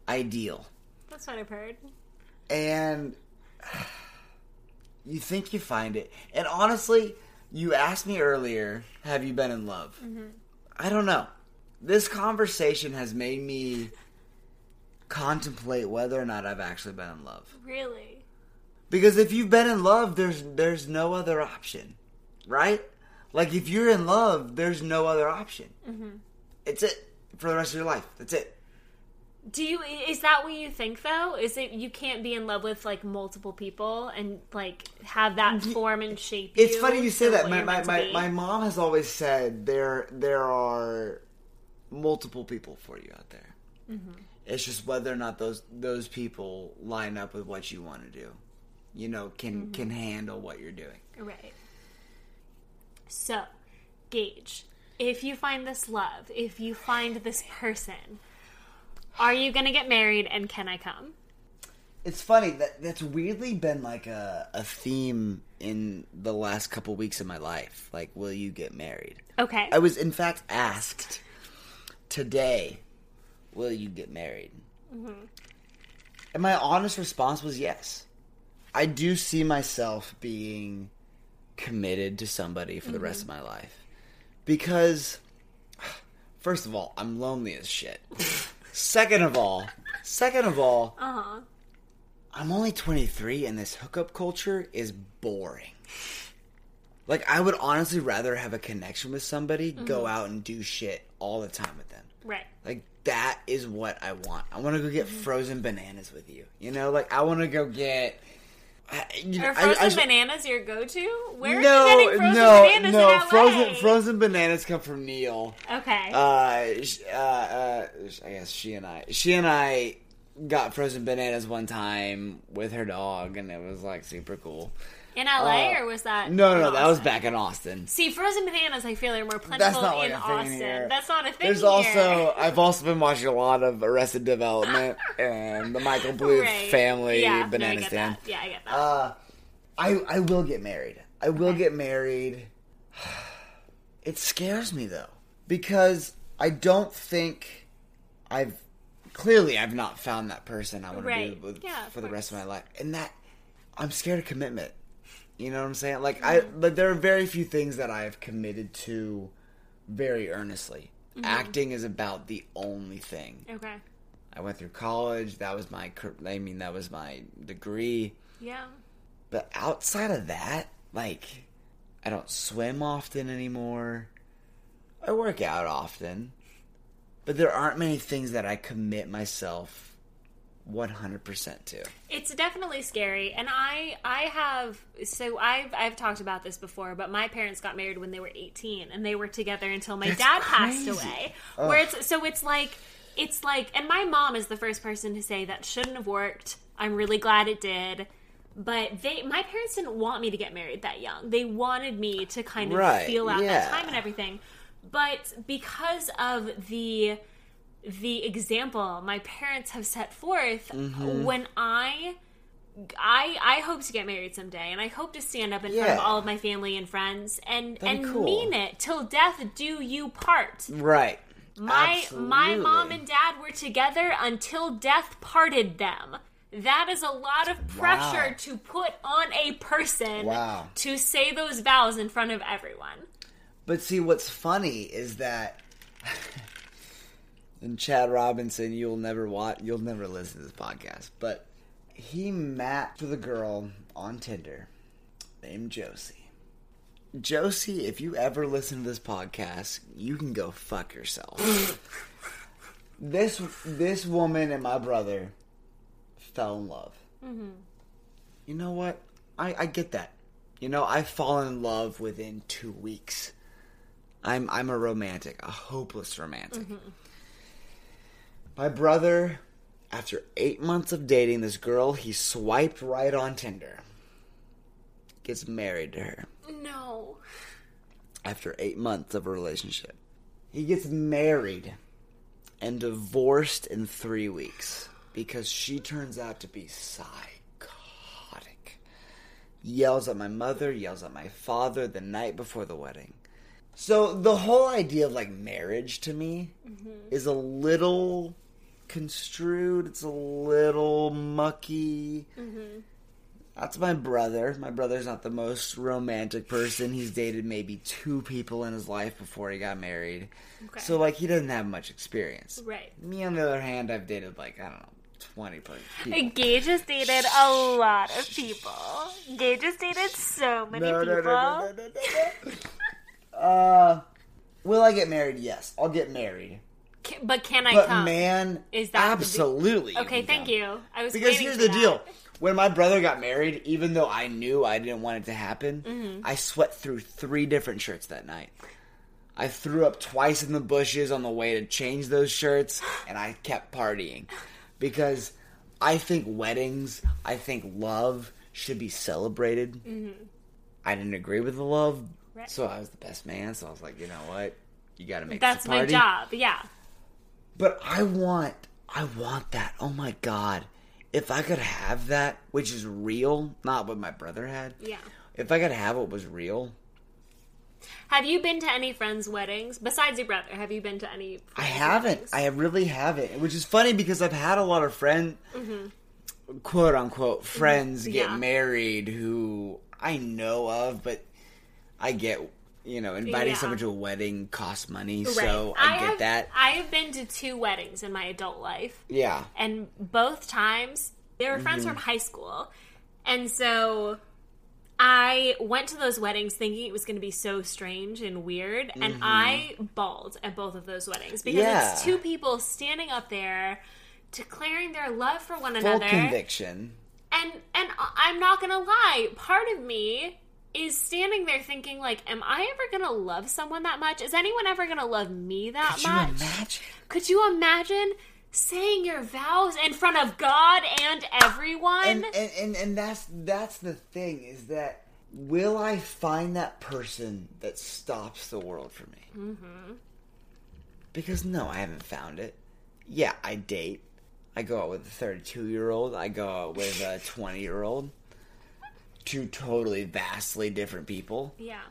ideal That's what I've heard. and you think you find it. And honestly, you asked me earlier, have you been in love? Mm-hmm. I don't know. This conversation has made me contemplate whether or not I've actually been in love. Really? Because if you've been in love, there's there's no other option, right? Like if you're in love, there's no other option. It's it for the rest of your life. That's it. Do you is that what you think though? Is it you can't be in love with like multiple people and like have that form and shape It's funny you say that. My my, my, my mom has always said there there are multiple people for you out there. Mm-hmm. It's just whether or not those those people line up with what you want to do. You know, can Mm-hmm. can handle what you're doing. Right. So, Gage, if you find this love, if you find this person, are you going to get married and can I come? It's funny that that's weirdly been like a a theme in the last couple weeks of my life. Like, will you get married? Okay. I was in fact asked today, "Will you get married?" And my honest response was yes. I do see myself being committed to somebody for the rest of my life because, first of all, I'm lonely as shit. (laughs) second of all, second of all, Uh-huh. I'm only 23 and this hookup culture is boring. Like I would honestly rather have a connection with somebody, Mm-hmm. go out and do shit all the time with them. Right. Like that is what I want. I want to go Mm-hmm. get frozen bananas with you. You know, like I want to go get. You know, Are frozen I sh- bananas your go-to? Where no, are you getting frozen no, bananas no. in LA? Frozen frozen bananas come from Neil. Okay. Uh, uh, uh, I guess she and I, she and I got frozen bananas one time with her dog, and it was like super cool. In LA, uh, or was that? No, no, no, that was back in Austin. See, frozen bananas, I feel like are more That's plentiful in a thing Austin. here. That's not a thing There's here. also I've also been watching a lot of Arrested Development (laughs) and the Michael Bluth Right. family yeah, no, banana I get stand. That. Yeah, I get that. Uh, I I will get married. I will Okay. get married. (sighs) It scares me though because I don't think I've clearly I've not found that person I want to be with Yeah, for the rest of my life, and that I'm scared of commitment. You know what I'm saying? Like I, but there are very few things that I have committed to very earnestly. Mm-hmm. Acting is about the only thing. okay. I went through college. That was my. I mean, that was my degree. Yeah. But outside of that, like, I don't swim often anymore. I work out often. But there aren't many things that I commit myself 100% to. It's definitely scary, and I I have so I've I've talked about this before, but my parents got married when they were eighteen, and they were together until my That's dad passed crazy. away. Where it's so it's like it's like, and my mom is the first person to say that shouldn't have worked. I'm really glad it did. But they, my parents didn't want me to get married that young. They wanted me to kind of Right, feel out yeah. that time and everything. But because of the the example my parents have set forth Mm-hmm. when I I I hope to get married someday and I hope to stand up in front of all of my family and friends and That'd and cool. mean it till death do you part. Right. My my mom and dad were together until death parted them. That is a lot of pressure Wow. to put on a person Wow. to say those vows in front of everyone. But see, what's funny is that (laughs) in Chad Robinson, you'll never watch, you'll never listen to this podcast, but he matched with a girl on Tinder named Josie. Josie, if you ever listen to this podcast, you can go fuck yourself. (laughs) this this woman and my brother fell in love. Mm-hmm. You know what? I, I get that. You know, I've fallen in love within two weeks. I'm I'm a romantic, a hopeless romantic. Mm-hmm. My brother, after eight months of dating this girl, he swiped right on Tinder. Gets married to her No. after eight months of a relationship. He gets married and divorced in three weeks because she turns out to be psychotic. Yells at my mother, yells at my father the night before the wedding. So the whole idea of like marriage to me mm-hmm. is a little construed. It's a little mucky. That's my brother. My brother's not the most romantic person. He's dated maybe two people in his life before he got married. Okay. So like he doesn't have much experience. Right. Me on the other hand, I've dated like I don't know, twenty plus people. Gage has dated a lot of people. Gage has dated so many No, no, people. no, no, no, no, no. (laughs) uh, will I get married? Yes, I'll get married. But can I But come? man, Is that absolutely? you okay, thank come. you. I was Because here's the that. deal. When my brother got married, even though I knew I didn't want it to happen, Mm-hmm. I sweat through three different shirts that night. I threw up twice in the bushes on the way to change those shirts, (gasps) and I kept partying. Because I think weddings, I think love should be celebrated. I didn't agree with the love, Mm-hmm. Right. so I was the best man, so I was like, you know what? You gotta make That's my job. Yeah. But I want, I want that. Oh my god! If I could have that, which is real, not what my brother had. Yeah. If I could have what was real, Have you been to any friends' weddings besides your brother? Have you been to any? I haven't. weddings? I really haven't. Which is funny because I've had a lot of friend, mm-hmm. quote unquote, friends mm-hmm. get Yeah. married who I know of, but I get, you know, inviting Yeah. someone to a wedding costs money, Right. so I, get have, that. I have been to two weddings in my adult life. Yeah. and both times they were friends Mm-hmm. from high school and so I went to those weddings thinking it was going to be so strange and weird, and I bawled at both of those weddings because Yeah. it's two people standing up there declaring their love for one Full another. conviction. And and I'm not going to lie, part of me is standing there thinking like am I ever to love someone that much? Is anyone ever to love me that Could you much? imagine? Could you imagine saying your vows in front of God and everyone? and, and and and that's that's the thing is that will I find that person that stops the world for me? Mm-hmm. Because no, I haven't found it. Yeah, I date. I go out with a 32 year old. I go out with a (laughs) 20 year old. Two totally vastly different people. yeah.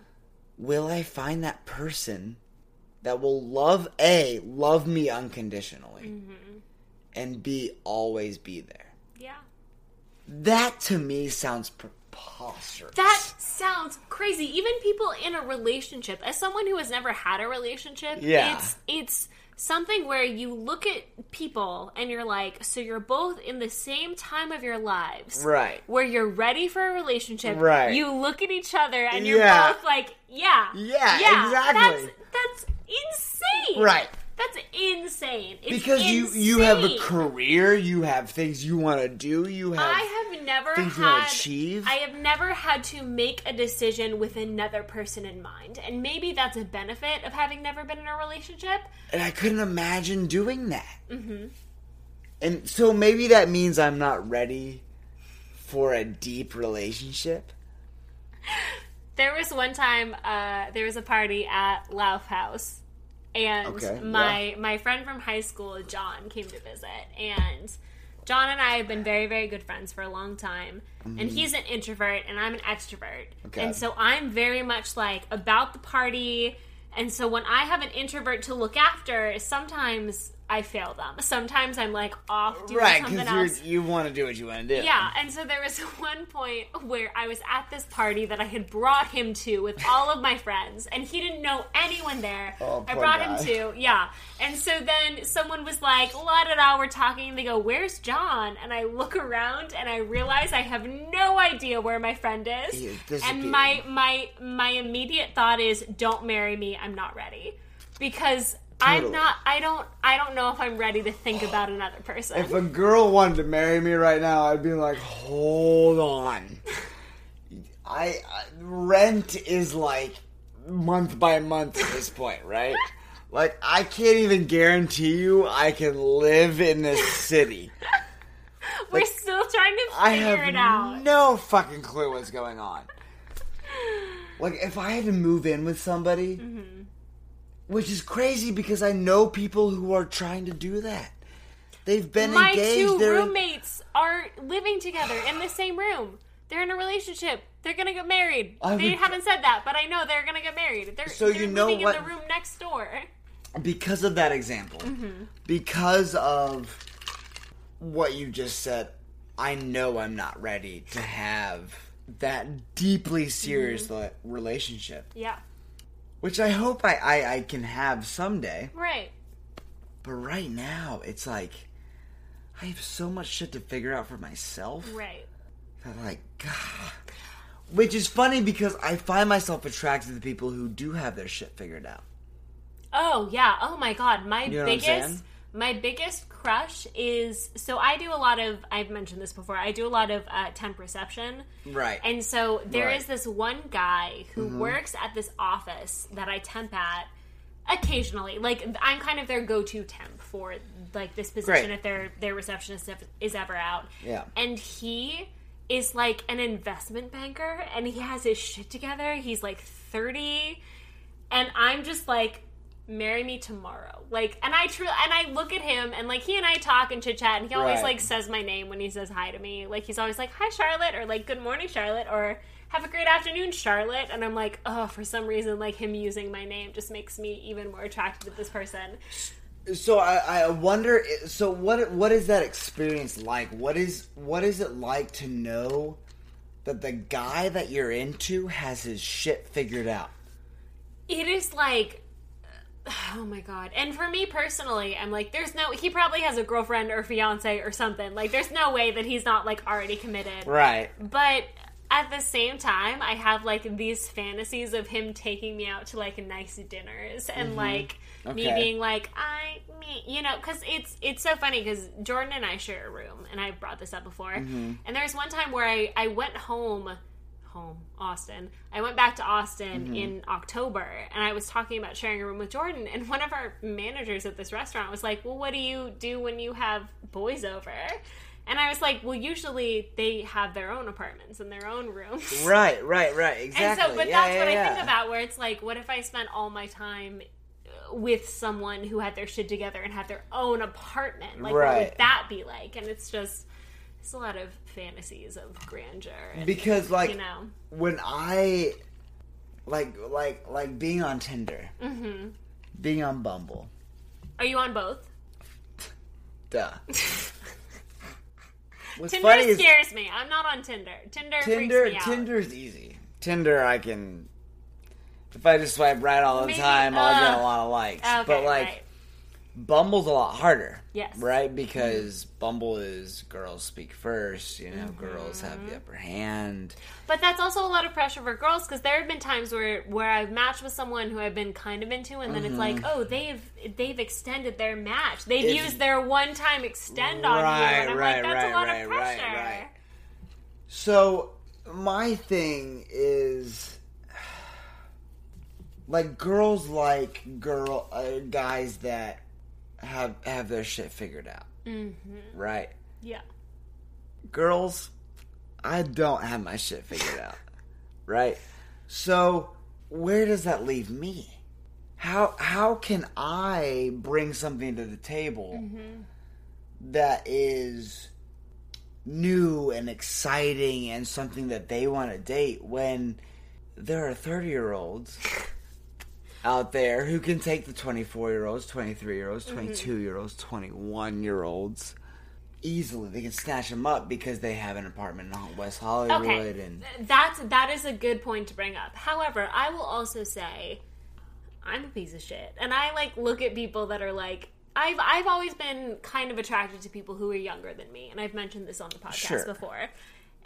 Will I find that person that will love a love me unconditionally, mm-hmm. and b always be there? Yeah. That to me sounds preposterous. That sounds crazy. Even people in a relationship, as someone who has never had a relationship, Yeah. it's it's something where you look at people and you're like, so you're both in the same time of your lives. Right. Where you're ready for a relationship. Right. You look at each other and you're Yeah. both like, yeah. Yeah, yeah, exactly. That's that's insane. Right. That's insane. It's because you you have a career, you have things you want to do, you have I have never things you wanna had. achieve. I have never had to make a decision with another person in mind, and maybe that's a benefit of having never been in a relationship. and I couldn't imagine doing that. Mm-hmm. And so maybe that means I'm not ready for a deep relationship. (laughs) There was one time uh, there was a party at Lauf House, and Okay, my my friend from high school, John, came to visit, and John and I have been very very good friends for a long time, and he's an introvert and I'm an extrovert, Mm-hmm. Okay. and so I'm very much like about the party. And so when I have an introvert to look after, sometimes I fail them. Sometimes I'm like off doing right, something because else. you want to do what you want to do. Yeah, and so there was (laughs) one point where I was at this party that I had brought him to with all of my friends, and he didn't know anyone there. Oh, I brought guy. him to, yeah. And so then someone was like, la da da, we're talking, and they go, Where's John? And I look around and I realize I have no idea where my friend is. Disappeared. and my my my immediate thought is, Don't marry me, I'm not ready. Because I'm not I don't I don't know if I'm ready to think about another person. If a girl wanted to marry me right now, I'd be like, hold on. (laughs) I, I rent is like month by month at this point, right? Like I can't even guarantee you I can live in this city. (laughs) We're still trying to I figure have it out. no fucking clue what's going on. (sighs) Like if I had to move in with somebody, Mm-hmm. Which is crazy because I know people who are trying to do that. They've been My engaged. two they're- roommates are living together in the same room. They're in a relationship. They're gonna get married. I they would- haven't said that, but I know they're gonna get married. They're, So they're you know living what- in the room next door. because of that example, mm-hmm. because of what you just said, I know I'm not ready to have that deeply serious mm-hmm. li- relationship, Yeah, which I hope I, I, I can have someday. right. But right now, it's like I have so much shit to figure out for myself. Right. that, like, God. Which is funny because I find myself attracted to people who do have their shit figured out. Oh yeah. Oh my god. My You know biggest? My biggest crush is so I do a lot of I've mentioned this before. I do a lot of uh, temp reception. Right. And so there is Right. this one guy who Mm-hmm. works at this office that I temp at occasionally. Like I'm kind of their go-to temp for like this position Great. if their their receptionist is ever out. Yeah. And he is like an investment banker and he has his shit together. He's like 30 and I'm just like marry me tomorrow. Like and I truly and I look at him and like he and I talk and chit chat and he always Right. like says my name when he says hi to me. Like he's always like hi Charlotte or like good morning Charlotte or have a great afternoon Charlotte and I'm like oh for some reason like him using my name just makes me even more attracted to this person. So I, I wonder. So what what is that experience like? What is what is it like to know that the guy that you're into has his shit figured out? It is like (sighs) oh my god. And for me personally, I'm like there's no he probably has a girlfriend or fiance or something. Like there's no way that he's not like already committed. Right. But at the same time, I have like these fantasies of him taking me out to like nice dinners and mm-hmm. like me being like, I, me, you know, because it's it's so funny because Jordan and I share a room, and I brought this up before. Mm-hmm. And there's one time where I I went home, home Austin. I went back to Austin mm-hmm. in October, and I was talking about sharing a room with Jordan, and (laughs) one of our managers at this restaurant was like, "Well, what do you do when you have boys over?" And I was like, well, usually they have their own apartments and their own rooms. (laughs) Right, right, right. Exactly. And so, but Yeah, that's yeah, what I think about where it's like, what if I spent all my time with someone who had their shit together and had their own apartment? Like, what would that be like? And it's just, it's a lot of fantasies of grandeur. And, Because like you know, when I like like like being on Tinder, Mm-hmm. being on Bumble, are you on both? (laughs) duh. (laughs) What's Tinder scares me. I'm not on Tinder. Tinder, Tinder. freaks me out. Tinder's easy. Tinder, I can. If I just swipe right all the Maybe, time, I'll get uh, a lot of likes. Okay, but like right. Bumble's a lot harder. Yes. Right? Because Bumble is girls speak first, you know, girls have Mm-hmm. the upper hand. But that's also a lot of pressure for girls because there have been times where where I've matched with someone who I've been kind of into, and then it's like, oh, they've they've extended their match. They've Mm-hmm. Used their one time extend on you, and I'm right, like, that's right, a lot right, of right, pressure. right. So my thing is (sighs) like girls like girl uh, guys that have have their shit figured out. Mm-hmm. Right? Yeah. Girls, I don't have my shit figured out. (laughs) Right? So where does that leave me? How how can I bring something to the table that is new and exciting and something that they want to date when there are 30 year olds (laughs) out there who can take the 24 year olds, 23 year olds, mm-hmm. 22 year olds, 21 year olds easily. They can snatch them up because they have an apartment in West Hollywood Okay, and that's that is a good point to bring up. However, I will also say I'm a piece of shit, and I like look at people that are like. I've I've always been kind of attracted to people who are younger than me, and I've mentioned this on the podcast Sure. before.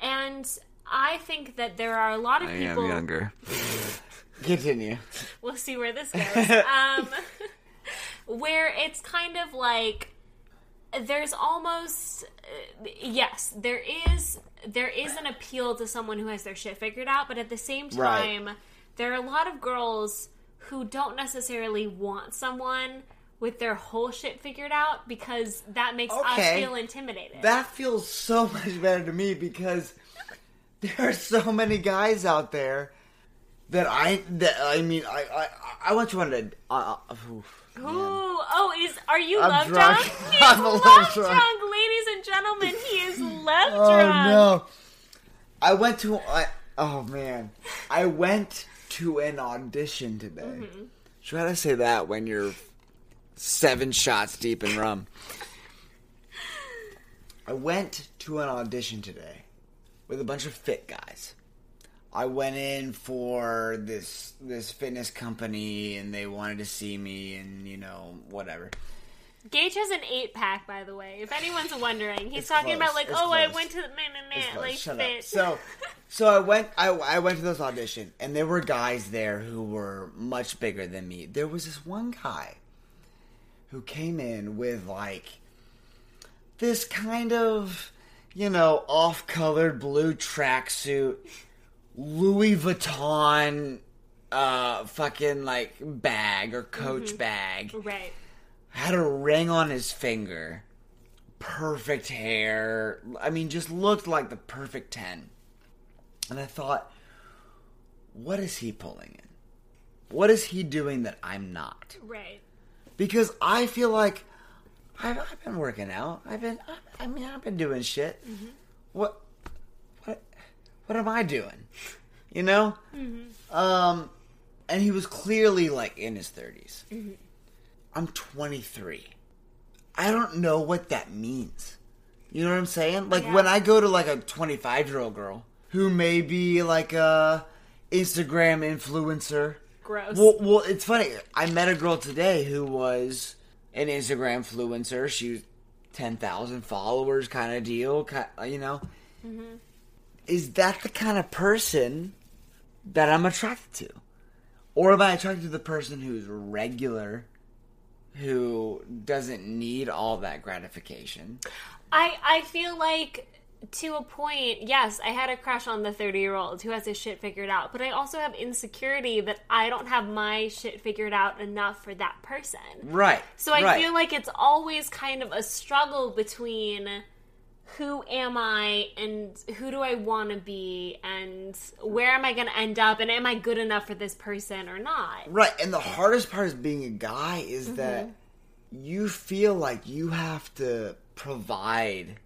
And I think that there are a lot of people. (laughs) Continue. we'll see where this goes. (laughs) um, (laughs) where it's kind of like there's almost uh, yes, there is there is an appeal to someone who has their shit figured out, but at the same Right. time, there are a lot of girls who don't necessarily want someone with their whole shit figured out because that makes us feel intimidated. That feels so (laughs) much better to me because there are so many guys out there that I that I mean I I, I went to one to uh, uh, oof, Ooh, oh, is are you I'm love drunk. drunk? (laughs) He is I'm love drunk. drunk. ladies and gentlemen. He is (laughs) love Oh drunk. no! I went to I, oh man, I went to an audition today. Mm-hmm. Try to say that when you're seven shots deep in rum. I went to an audition today with a bunch of fit guys. I went in for this this fitness company and they wanted to see me and you know whatever. Gage has an eight pack, by the way. If anyone's wondering, he's It's talking close. about like, It's oh, I went to the man, man, man, like fit. So, so I went. I, I went to this audition, and there were guys there who were much bigger than me. There was this one guy who came in with like this kind of, you know, off-colored blue tracksuit, Louis Vuitton, uh, fucking like bag or Coach bag right. had a ring on his finger, perfect hair. I mean, just looked like the perfect 10. And I thought, what is he pulling in? What is he doing that I'm not? Right. Because I feel like I've, I've been working out. I've been, I, I mean, I've been doing shit. What, what, what am I doing? You know? Mm-hmm. Um, and he was clearly like in his 30s. Mm-hmm. I'm 23. I don't know what that means. You know what I'm saying? Like Yeah. when I go to like a 25 year old girl who may be like a Instagram influencer. Gross. Well, well, it's funny. I met a girl today who was an Instagram influencer. She was 10,000 followers kind of deal, you know. Mm-hmm. Is that the kind of person that I'm attracted to? Or am I attracted to the person who's regular, who doesn't need all that gratification? I I feel like to a point, yes, I had a crush on the 30 year old who has his shit figured out, but I also have insecurity that I don't have my shit figured out enough for that person. Right. So I right. feel like it's always kind of a struggle between who am I and who do I want to be and where am I going to end up and am I good enough for this person or not? Right, and the hardest part of being a guy is Mm-hmm. that you feel like you have to provide.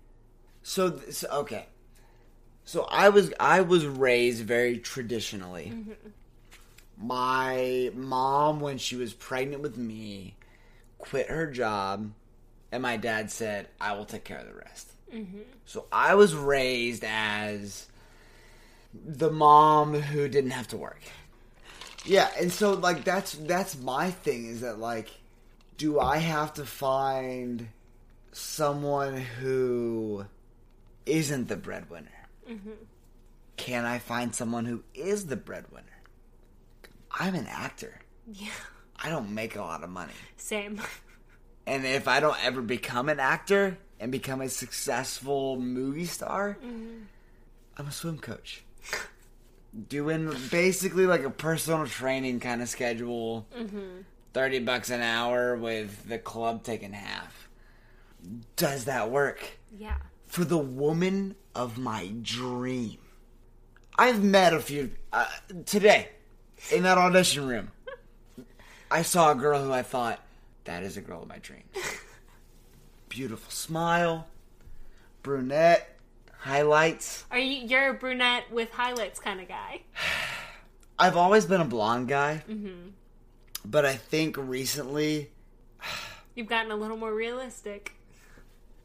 So, th- so okay. So I was I was raised very traditionally. Mm-hmm. My mom when she was pregnant with me quit her job and my dad said, "I will take care of the rest." Mm-hmm. So I was raised as the mom who didn't have to work. Yeah, and so like that's that's my thing is that like do I have to find someone who isn't the breadwinner? Mm-hmm. Can I find someone who is the breadwinner? I'm an actor. Yeah. I don't make a lot of money. Same. And if I don't ever become an actor and become a successful movie star, I'm a swim coach. Doing basically like a personal training kind of schedule. 30 bucks an hour with the club taking half. Does that work? Yeah. For the woman of my dream. I've met a few. Uh, today, in that audition room, I saw a girl who I thought, that is a girl of my dreams. (laughs) Beautiful smile, brunette, highlights. Are you you're a brunette with highlights kind of guy? (sighs) I've always been a blonde guy, mm-hmm. but I think recently (sighs) You've gotten a little more realistic.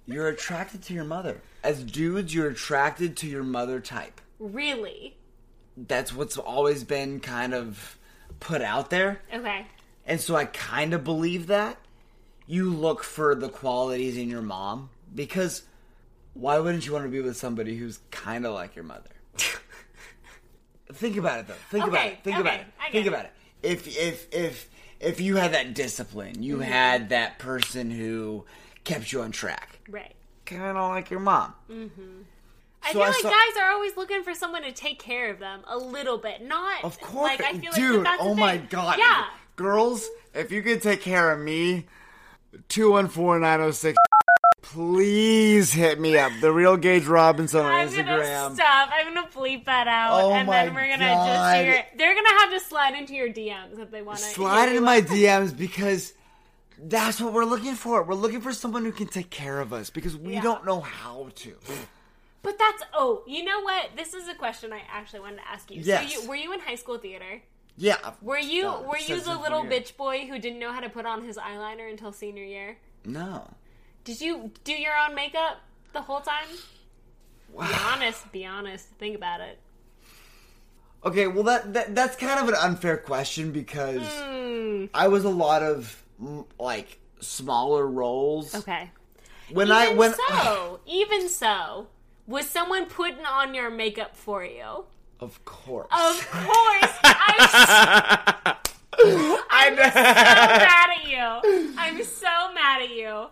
you're attracted to your mother. As dudes, you're attracted to your mother type. Really? That's what's always been kind of put out there. Okay. And so I kind of believe that. You look for the qualities in your mom because why wouldn't you want to be with somebody who's kind of like your mother? (laughs) Think about it though. Think about it. Think about it. I Think it. about it. If if if if you had that discipline, Mm-hmm. you had that person who kept you on track, Right. kind of like your mom. I So feel I like saw- guys are always looking for someone to take care of them a little bit, not Of course, Like I feel dude. like that's the oh my god, Yeah. girls, if you could take care of me, two one four nine zero six. Please hit me up. The real Gage Robinson on I'm Instagram. gonna stop. I'm gonna bleep that out, Oh and then we're gonna God. just your. They're gonna have to slide into your DMs if they want to Slide into my (laughs) DMs because that's what we're looking for. We're looking for someone who can take care of us because we Yeah. don't know how to. But that's oh, you know what? This is a question I actually wanted to ask you. Yes. So you, were you in high school theater? Yeah. Were you Oh, were you the little bitch boy who didn't know how to put on his eyeliner until senior year? No. Did you do your own makeup the whole time? Be honest. Be honest. Think about it. Okay, well that, that that's kind of an unfair question because Hmm. I was a lot of mm, like smaller roles. Okay. When even I when so, (laughs) even so, was someone putting on your makeup for you? Of course. Of course. I'm, (laughs) I'm so mad at you. I'm so mad at you.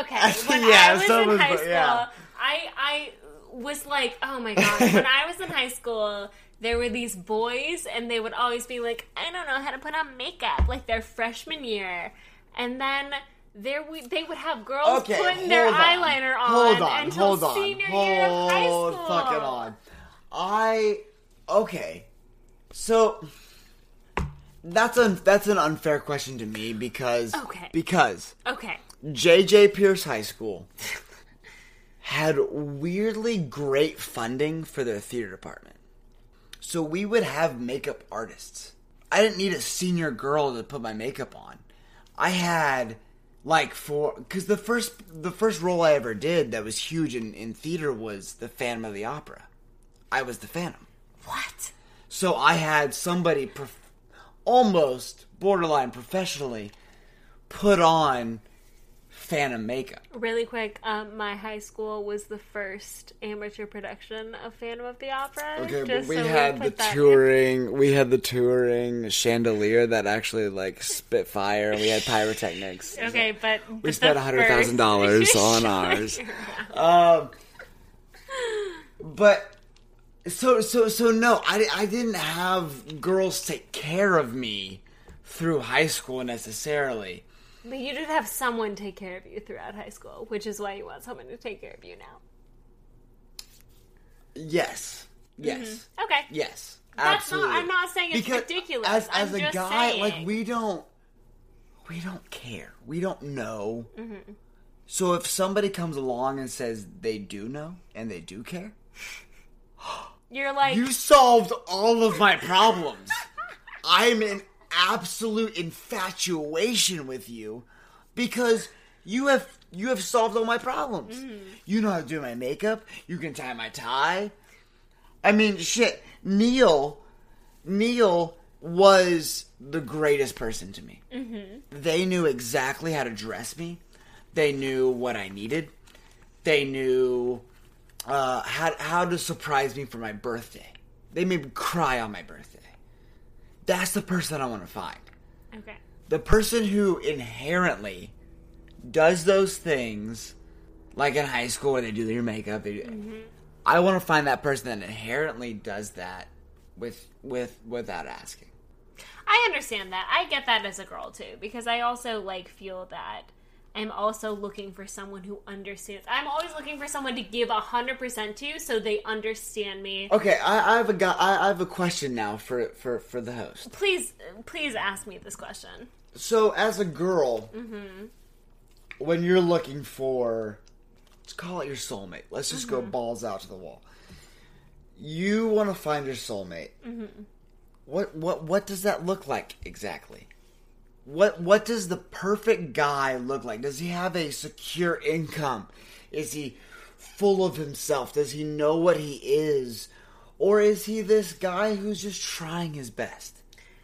Okay, (laughs) when Yeah, I was so in was- high school, yeah. I I was like, oh my god. When I was in high school, there were these boys, and they would always be like, I don't know how to put on makeup, like their freshman year, and then. There we, they would have girls Okay, putting their hold on. eyeliner on Hold on, until hold on, senior hold year of high school. fucking on. I okay, so that's a that's an unfair question to me because Okay. because Okay. JJ Pearce High School had weirdly great funding for their theater department. So we would have makeup artists. I didn't need a senior girl to put my makeup on. I had like for because the first the first role I ever did that was huge in, in theater was the Phantom of the Opera. I was the Phantom. What? So I had somebody prof- almost borderline professionally put on Phantom makeup. Really quick, um, my high school was the first amateur production of Phantom of the Opera. Okay, but we so had the that in- touring. We had the touring chandelier that actually like spit fire. And we had pyrotechnics. (laughs) Okay, but We spent hundred thousand dollars on (laughs) ours. Um, but so so so no, I I didn't have girls take care of me through high school necessarily. But you did have someone take care of you throughout high school, which is why you want someone to take care of you now. Yes, yes, Okay. yes. That's absolutely. not. I'm not saying it's because ridiculous. As, as a just guy, saying. like we don't, we don't care. We don't know. Mm-hmm. So if somebody comes along and says they do know and they do care, You're like, you solved all of my problems. I'm in absolute infatuation with you because you have you have solved all my problems. Mm. You know how to do my makeup. You can tie my tie. I mean, shit. Neil, Neil was the greatest person to me. Mm-hmm. They knew exactly how to dress me. They knew what I needed. They knew uh, how how to surprise me for my birthday. They made me cry on my birthday. That's the person I want to find. okay. The person who inherently does those things, like in high school where they do their makeup. They do, I want to find that person that inherently does that with with without asking. I understand that. I get that as a girl too, because I also like feel that I'm also looking for someone who understands. I'm always looking for someone to give hundred percent to, so they understand me. Okay, I, I have a guy. I, I have a question now for for for the host. Please, please ask me this question. So, as a girl, mm-hmm. when you're looking for, let's call it your soulmate. Let's just go mm-hmm. balls out to the wall. You want to find your soulmate. Mm-hmm. What what what does that look like exactly? What what does the perfect guy look like? Does he have a secure income? Is he full of himself? Does he know what he is? Or is he this guy who's just trying his best?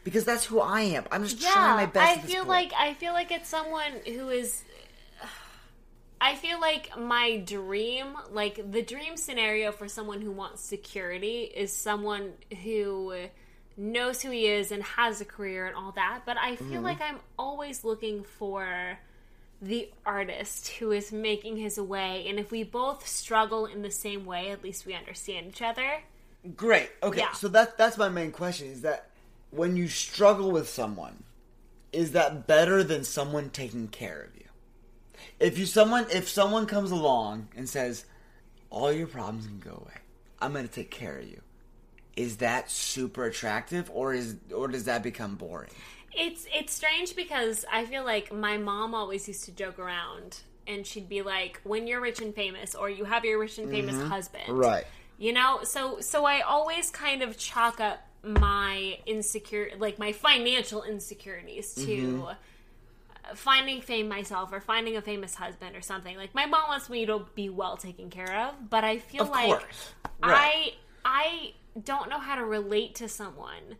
Because that's who I am. I'm just trying my best. I feel like I feel like it's someone who is. I feel like my dream, like the dream scenario for someone who wants security, is someone who knows who he is and has a career and all that. But I feel Mm-hmm. like I'm always looking for the artist who is making his way, and if we both struggle in the same way, at least we understand each other. Great. Okay. Yeah. So that that's my main question is that when you struggle with someone, is that better than someone taking care of you? If you someone if someone comes along and says, "All your problems can go away. I'm going to take care of you." Is that super attractive or is or does that become boring? It's it's strange because I feel like my mom always used to joke around and she'd be like, "When you're rich and famous, or you have your rich and famous husband, Right. You know, so so I always kind of chalk up my insecure, like my financial insecurities to Mm-hmm. finding fame myself or finding a famous husband or something. Like my mom wants me to be well taken care of, but I feel Of like course. Right. I I don't know how to relate to someone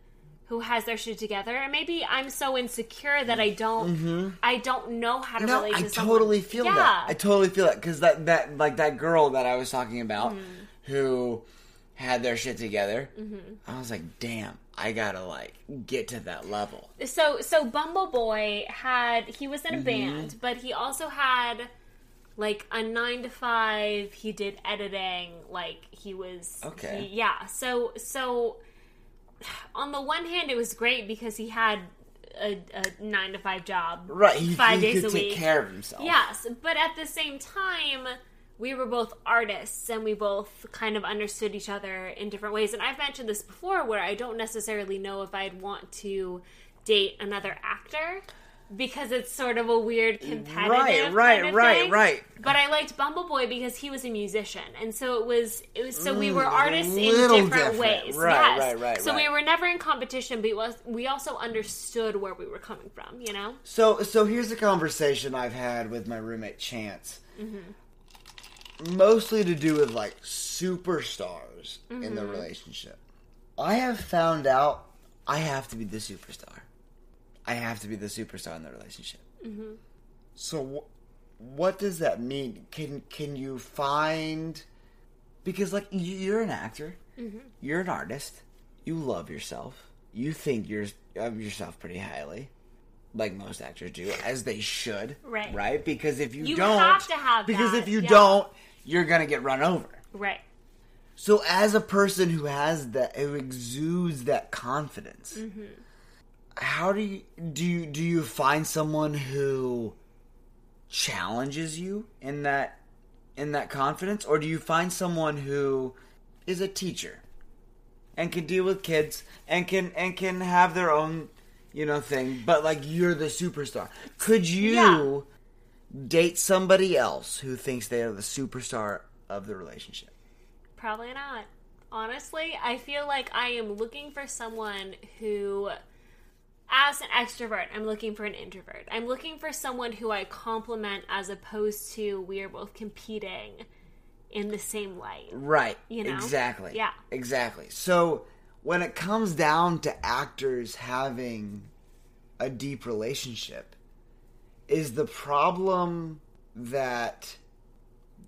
who has their shit together. And maybe I'm so insecure that I don't I don't know how to Mm-hmm. No, relate I to someone. I totally feel yeah. that. I totally feel that because that that like that girl that I was talking about Mm-hmm. who had their shit together. I was like, damn, I gotta like get to that level. so so Bumble Boy had he was Mm-hmm. in a band, but he also had like a nine to five. He did editing. Like he was Okay. he- yeah. So so on the one hand, it was great because he had a, a nine to five job. Right, he, Five he days could a take week. care of himself. Yes, but at the same time, we were both artists and we both kind of understood each other in different ways. And I've mentioned this before where I don't necessarily know if I'd want to date another actor because it's sort of a weird competitive Right, right, kind of right, thing. right. But I liked Bumble Boy because he was a musician, and so it was it was so we were Mm, artists in different, different. ways. Right, yes. right, right, So we were never in competition, but was, we also understood where we were coming from. You know. So so here's a conversation I've had with my roommate Chance. Mostly to do with like superstars in the relationship. I have found out I have to be the superstar. I have to be the superstar in the relationship. So wh- what does that mean? Can can you find because like you- you're an actor, you're an artist, you love yourself, you think you're of yourself pretty highly, like most actors do, as they should, Right. Right? Because if you, You don't, have to have because that, if you yeah. don't, you're gonna get run over. Right. So, as a person who has that, who exudes that confidence, Mm-hmm. How do you do? You, do you find someone who challenges you in that in that confidence, or do you find someone who is a teacher and can deal with kids and can and can have their own you know thing, but like you're the superstar? Could you Yeah. date somebody else who thinks they are the superstar of the relationship? Probably not. Honestly, I feel like I am looking for someone who, as an extrovert, I'm looking for an introvert. I'm looking for someone who I compliment as opposed to we are both competing in the same light. Right. You know? Exactly. Yeah. Exactly. So when it comes down to actors having a deep relationship, is the problem that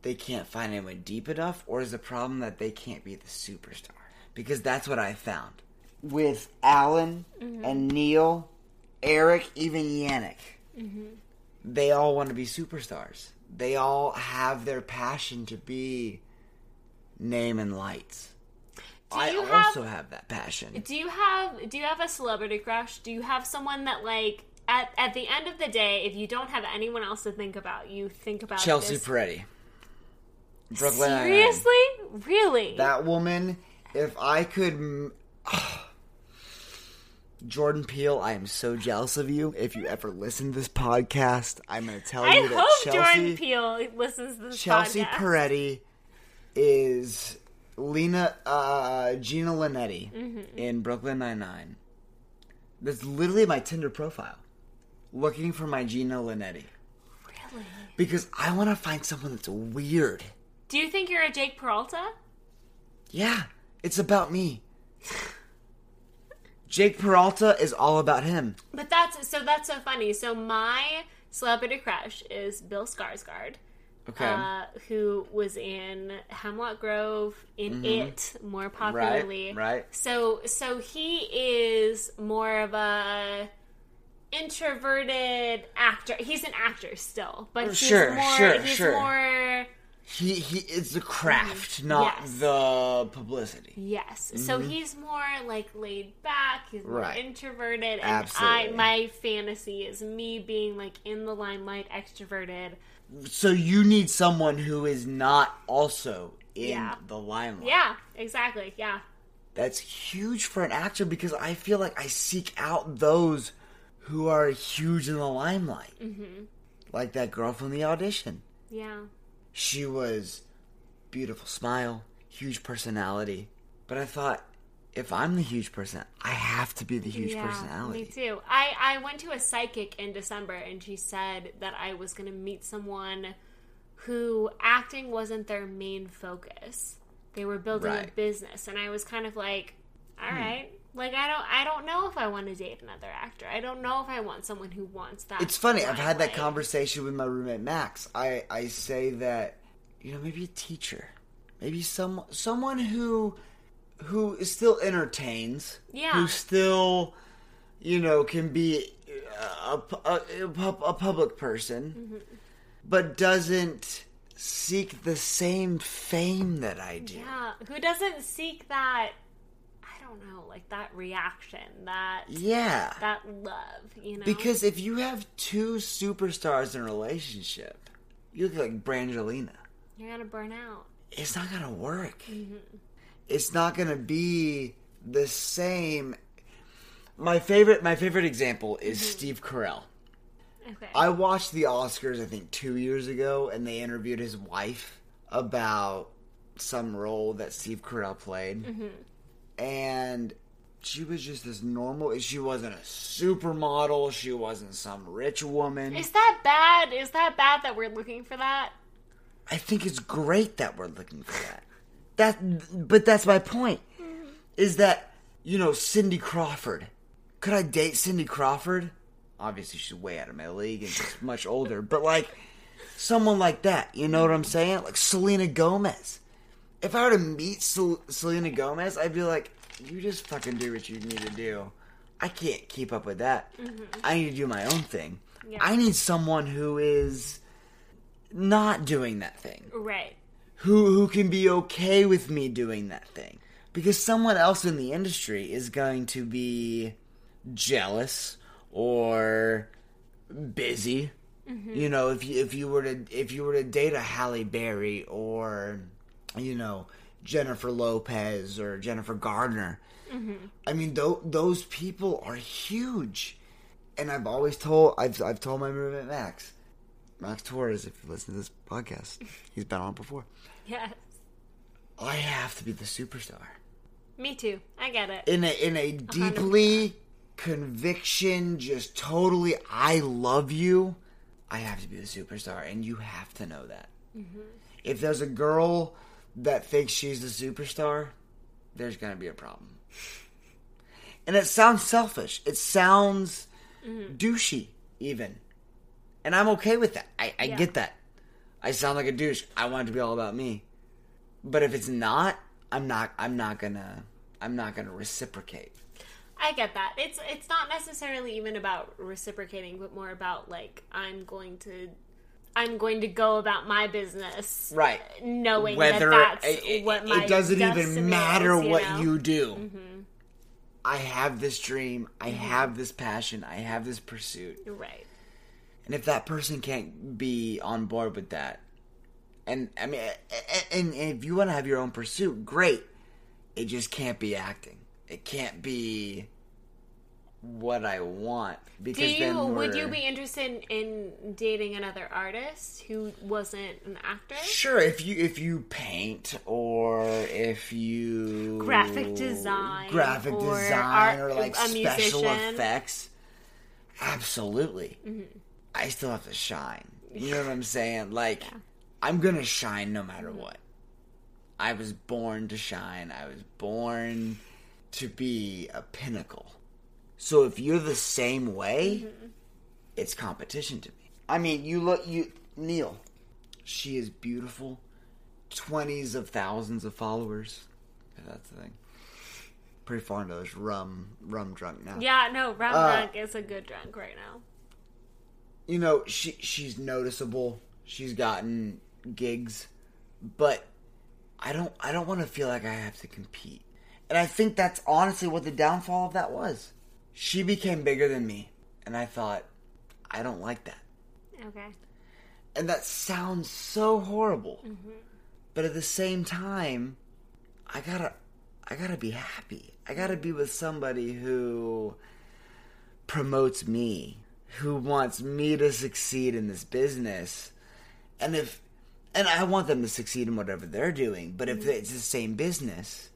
they can't find anyone deep enough, or is the problem that they can't be the superstar? Because that's what I found with Alan mm-hmm. and Neil, Eric, even Yannick. Mm-hmm. They all want to be superstars. They all have their passion to be name and lights. I have- also have that passion. Do you have do you have a celebrity crush? Do you have someone that like at at the end of the day, if you don't have anyone else to think about, you think about Chelsea this. Peretti. Brooklyn Seriously? Really? That woman, if I could. m- (sighs) oh, Jordan Peele, I am so jealous of you. If you ever listen to this podcast, I'm going to tell I you that hope Chelsea, Jordan Peele listens to this Chelsea podcast. Peretti is Lena uh, Gina Linetti Mm-hmm. in Brooklyn Nine Nine. That's literally my Tinder profile. Looking for my Gina Linetti Really? because I want to find someone that's weird. Do you think you're a Jake Peralta? Yeah, it's about me. (laughs) Jake Peralta is all about him. But that's so that's so funny. So my celebrity crush is Bill Skarsgård. Okay. Uh, who was in Hemlock Grove in It more popularly. Mm-hmm. right. So so he is more of a introverted actor. He's an actor still, but he's Sure, more sure, he's sure. more he he it's the craft, not Mm-hmm. Yes. the publicity. Yes. So he's more like laid back, he's more Mm-hmm. Right. introverted and Absolutely. I my fantasy is me being like in the limelight extroverted. So you need someone who is not also in Yeah. the limelight. Yeah, exactly. Yeah. That's huge for an actor because I feel like I seek out those who are huge in the limelight. Mm-hmm. Like that girl from the audition. Yeah. She was beautiful smile, huge personality. But I thought, if I'm the huge person, I have to be the huge yeah, personality. Me too. I, I went to a psychic in December and she said that I was going to meet someone who acting wasn't their main focus. They were building a Right. Hmm. business and I was kind of like, all right. Like I don't I don't know if I want to date another actor. I don't know if I want someone who wants that. It's funny. I've had that conversation with my roommate Max. I I say that you know maybe a teacher, maybe some someone who who still entertains, Yeah. who still you know can be a, a, a, a public person, Mm-hmm. but doesn't seek the same fame that I do. Yeah, who doesn't seek that don't know, like that reaction, that Yeah. that love, you know? Because if you have two superstars in a relationship, you look like Brangelina. you're to burn out. it's not gonna work. Mm-hmm. It's not gonna be the same. My favorite, my favorite example is Mm-hmm. Steve Carell. Okay. I watched the Oscars, I think, two years ago, and they interviewed his wife about some role that Steve Carell played, Mm-hmm. And she was just this normal. She wasn't a supermodel. She wasn't some rich woman. Is that bad? Is that bad that we're looking for that? I think it's great that we're looking for that. That, but that's my point. Is that you know Cindy Crawford? Could I date Cindy Crawford? Obviously, she's way out of my league and she's much older. But like, someone like that. You know what I'm saying? Like Selena Gomez. If I were to meet Sel- Selena Gomez, I'd be like, "You just fucking do what you need to do. I can't keep up with that. Mm-hmm. I need to do my own thing. Yeah. I need someone who is not doing that thing." Right. who who can be okay with me doing that thing because someone else in the industry is going to be jealous or busy mm-hmm. you know if you if you were to if you were to date a Halle Berry or you know Jennifer Lopez or Jennifer Gardner mm-hmm. I mean th- those people are huge and I've always told I've I've told my roommate Max Max Torres if you listen to this podcast (laughs) he's been on it before Yes. I have to be the superstar. Me too. I get it. In a in a deeply conviction, just totally I love you, I have to be the superstar and you have to know that. Mm-hmm. If there's a girl that thinks she's the superstar, there's going to be a problem. And it sounds selfish. It sounds mm-hmm. douchey even. And I'm okay with that. I, I Yeah. get that. I sound like a douche. I want it to be all about me. But if it's not, I'm not I'm not gonna I'm not gonna reciprocate. I get that. It's it's not necessarily even about reciprocating, but more about like I'm going to I'm going to go about my business Right. knowing Whether that that's it, it- what my it doesn't even matter is, you what know? you do. Mm-hmm. I have this dream, I mm-hmm. have this passion, I have this pursuit. Right. And if that person can't be on board with that, and I mean, and, and if you want to have your own pursuit, great. It just can't be acting. It can't be what I want because Do you then would you be interested in dating another artist who wasn't an actor? Sure, if you if you paint or if you Graphic design graphic or design art- or like special musician. effects, absolutely. Mm-hmm. I still have to shine. You know what I'm saying? Like I'm gonna shine no matter Mm-hmm. what. I was born to shine. I was born to be a pinnacle. So if you're the same way, Mm-hmm. it's competition to me. I mean, you look you Neil. She is beautiful. Twenties of thousands of followers. That's the thing. Pretty far into this rum rum drunk now. Yeah, no, Rum Uh, Drunk is a good drunk right now. You know, she she's noticeable. She's gotten gigs, but I don't I don't want to feel like I have to compete. And I think that's honestly what the downfall of that was. She became bigger than me, and I thought I don't like that. Okay. And that sounds so horrible. Mm-hmm. But at the same time, I gotta I gotta be happy. I gotta be with somebody who promotes me, who wants me to succeed in this business. And if and I want them to succeed in whatever they're doing, but if mm-hmm. it's the same business,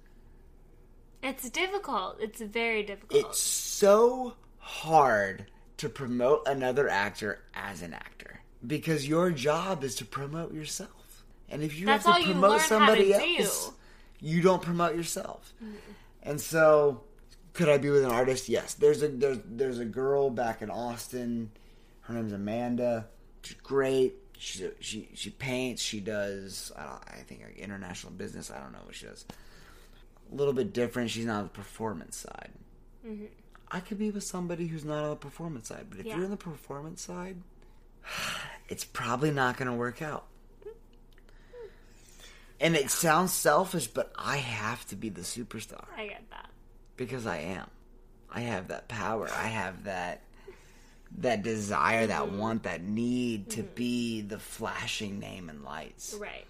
It's difficult. It's very difficult. it's so hard to promote another actor as an actor because your job is to promote yourself. And if you That's have to promote to somebody do. else, you don't promote yourself. And so, could I be with an artist? Yes. There's a there's there's a girl back in Austin. Her name's Amanda. She's great. She's a, she she paints. She does. I, don't, I think international business. I don't know what she does. A little bit different. She's not on the performance side. Mm-hmm. I could be with somebody who's not on the performance side, but if Yeah. you're on the performance side, (sighs) it's probably not going to work out. And it sounds selfish, but I have to be the superstar I get that. because I am. I have that power. I have that that desire, that mm-hmm. want, that need to mm-hmm. be the flashing name in lights. Right.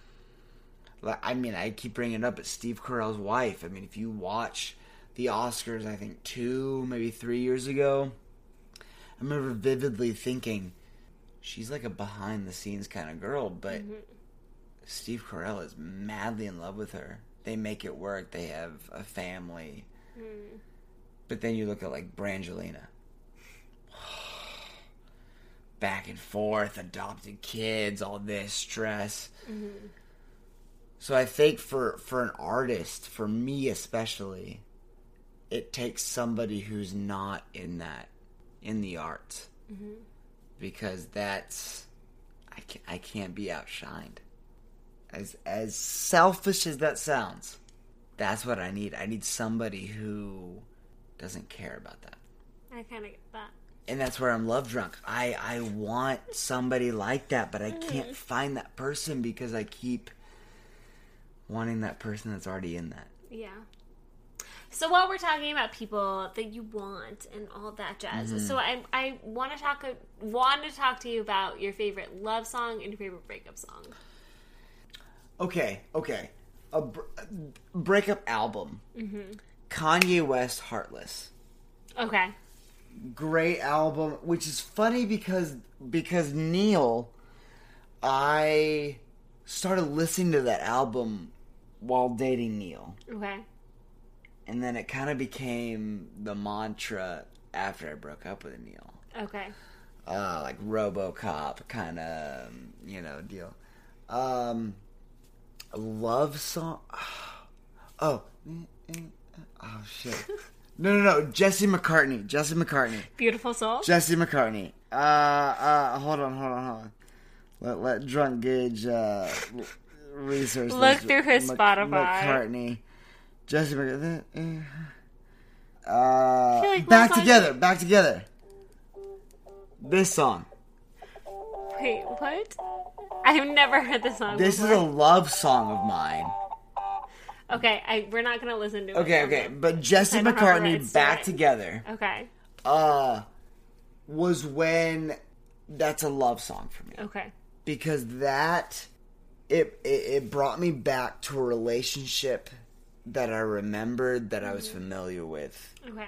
Like, I mean, I keep bringing it up, but Steve Carell's wife. I mean, if you watch the Oscars, I think two, maybe three years ago, I remember vividly thinking, she's like a behind the scenes kind of girl, but mm-hmm. Steve Carell is madly in love with her. They make it work. They have a family. Mm. But then you look at like Brangelina. (sighs) Back and forth, adopted kids, all this stress. Mm-hmm. So I think for for an artist, for me especially, it takes somebody who's not in that in the arts. Because that's I I can't, I can't be outshined. As as selfish as that sounds, that's what I need. I need somebody who doesn't care about that. I kind of get that. And that's where I'm love drunk. I I want somebody like that, but I Mm. can't find that person because I keep wanting that person that's already in that. Yeah. So while we're talking about people that you want and all that jazz, Mm-hmm. so I I want to talk want to talk to you about your favorite love song and your favorite breakup song. Okay, okay. A br- breakup album. Kanye West, Heartless. Okay. Great album, which is funny because because Neil, I started listening to that album while dating Neil, Okay. and then it kind of became the mantra after I broke up with Neil. Okay. uh, like RoboCop kind of you know deal. Um, love song. (sighs) Oh, (sighs) oh shit. (laughs) No, no, no. Jesse McCartney. Jesse McCartney. Beautiful soul. Jesse McCartney. Uh, uh, hold on, hold on, hold on. Let let drunk Gage uh, Look through his Spotify. McCartney. Jesse McCartney. Uh, like back together. Back together. This song. Wait, what? I've never heard this song. This is a love song of mine. Okay, I we're not gonna listen to it. Okay, okay, but Jesse I don't have the McCartney to back together Okay. uh was when that's a love song for me Okay. because that it, it it brought me back to a relationship that I remembered that I was familiar with. Okay.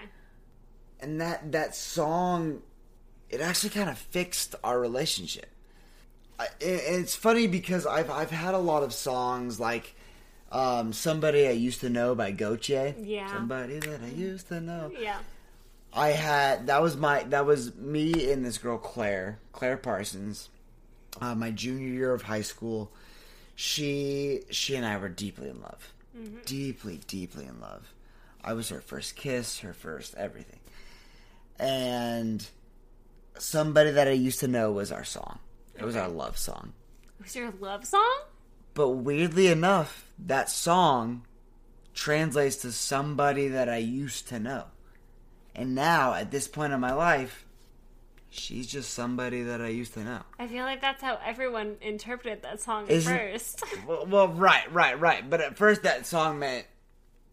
And that that song it actually kind of fixed our relationship. I, and it's funny because I've I've had a lot of songs like um, "Somebody I Used to Know" by Gotye. Yeah. Somebody that I used to know. Yeah. I had that was my that was me and this girl Claire Claire Parsons, uh, my junior year of high school. She she and I were deeply in love, mm-hmm. deeply deeply in love. I was her first kiss, her first everything, and somebody that I used to know was our song. It was our love song. It Was your love song? But weirdly enough, that song translates to somebody that I used to know. And now, at this point in my life, she's just somebody that I used to know. I feel like that's how everyone interpreted that song at Isn't- first. (laughs) Well, well right, right, right. But at first, that song meant,